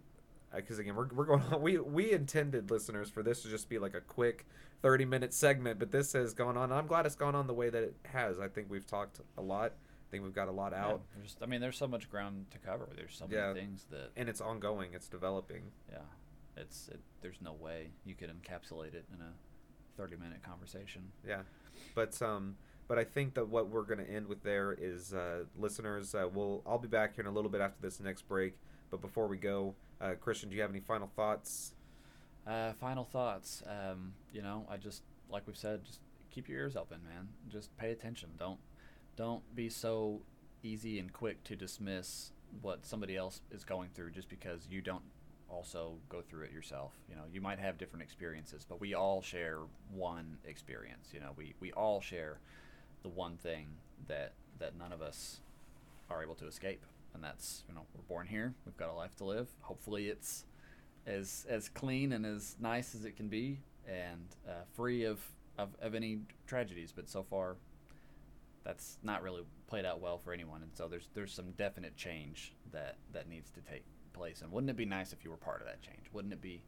because again we're, we're going on we we intended listeners for this to just be like a quick 30 minute segment but this has gone on i'm glad it's gone on the way that it has i think we've talked a lot i think we've got a lot Yeah, out I mean, there's so much ground to cover. There's so many Yeah. things that and it's ongoing it's developing yeah, it's it, there's no way you could encapsulate it in a 30 minute conversation. Yeah, but um, but I think that what we're going to end with there is uh, listeners. Uh, we'll I'll be back here in a little bit after this next break. But before we go, uh, Christian, do you have any final thoughts? Uh, final thoughts. Um, you know, I just like we've said, just keep your ears open, man. Just pay attention. Don't don't be so easy and quick to dismiss what somebody else is going through just because you don't also go through it yourself. You know, you might have different experiences, but we all share one experience. You know, we, we all share the one thing that that none of us are able to escape. And that's, you know, we're born here, we've got a life to live. Hopefully it's as as clean and as nice as it can be and uh, free of, of, of any tragedies. But so far, that's not really played out well for anyone. And so there's there's some definite change that that needs to take place. And wouldn't it be nice if you were part of that change? Wouldn't it be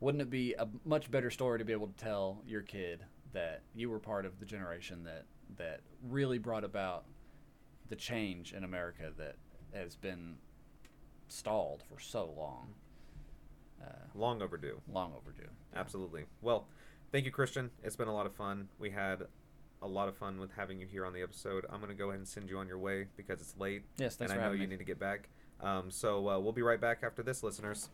wouldn't it be a much better story to be able to tell your kid that you were part of the generation that that really brought about the change in America that has been stalled for so long, uh, Long overdue. long overdue. Absolutely. Well, thank you, Christian. It's been a lot of fun. We had a lot of fun with having you here on the episode. I'm going to go ahead and send you on your way because it's late. Yes, thanks and for I know you me. need to get back. Um, so uh, we'll be right back after this, listeners.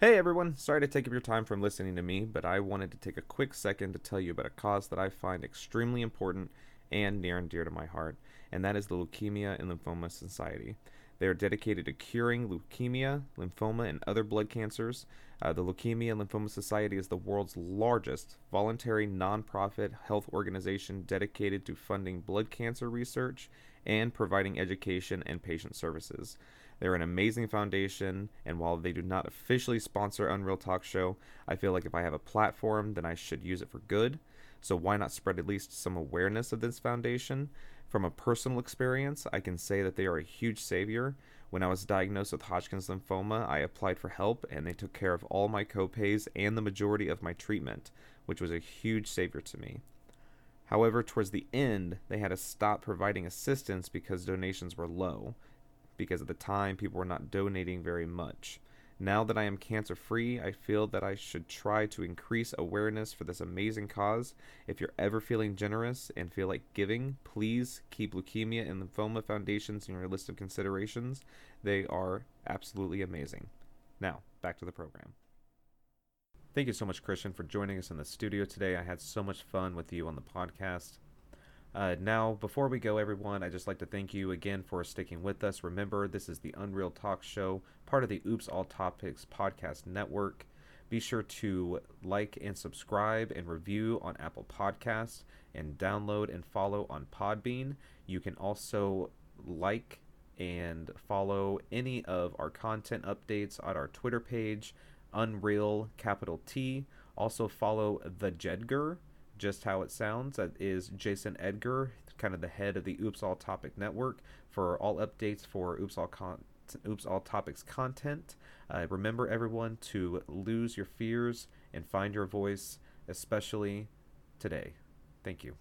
Hey everyone, sorry to take up your time from listening to me, but I wanted to take a quick second to tell you about a cause that I find extremely important and near and dear to my heart, and that is the Leukemia and Lymphoma Society. They are dedicated to curing leukemia, lymphoma, and other blood cancers. Uh, the Leukemia and Lymphoma Society is the world's largest voluntary nonprofit health organization dedicated to funding blood cancer research and providing education and patient services. They're an amazing foundation, and while they do not officially sponsor Unreel Talk Show, I feel like if I have a platform, then I should use it for good. So why not spread at least some awareness of this foundation? From a personal experience, I can say that they are a huge savior. When I was diagnosed with Hodgkin's lymphoma, I applied for help and they took care of all my copays and the majority of my treatment, which was a huge savior to me. However, towards the end, they had to stop providing assistance because donations were low, because at the time people were not donating very much. Now that I am cancer free, I feel that I should try to increase awareness for this amazing cause. If you're ever feeling generous and feel like giving, please keep Leukemia and Lymphoma Foundations in your list of considerations. They are absolutely amazing. Now, back to the program. Thank you so much, Christian, for joining us in the studio today. I had so much fun with you on the podcast. Uh, now, before we go, everyone, I'd just like to thank you again for sticking with us. Remember, this is the Unreel Talk Show, part of the Oops All Topics podcast network. Be sure to like and subscribe and review on Apple Podcasts and download and follow on Podbean. You can also like and follow any of our content updates on our Twitter page, Unreel capital T. Also follow the Jedgar, just how it sounds. That is Jason Edgar, kind of the head of the Oops All Topic Network, for all updates for Oops All Con- Oops All Topics content. Uh, remember, everyone, to lose your fears and find your voice, especially today. Thank you.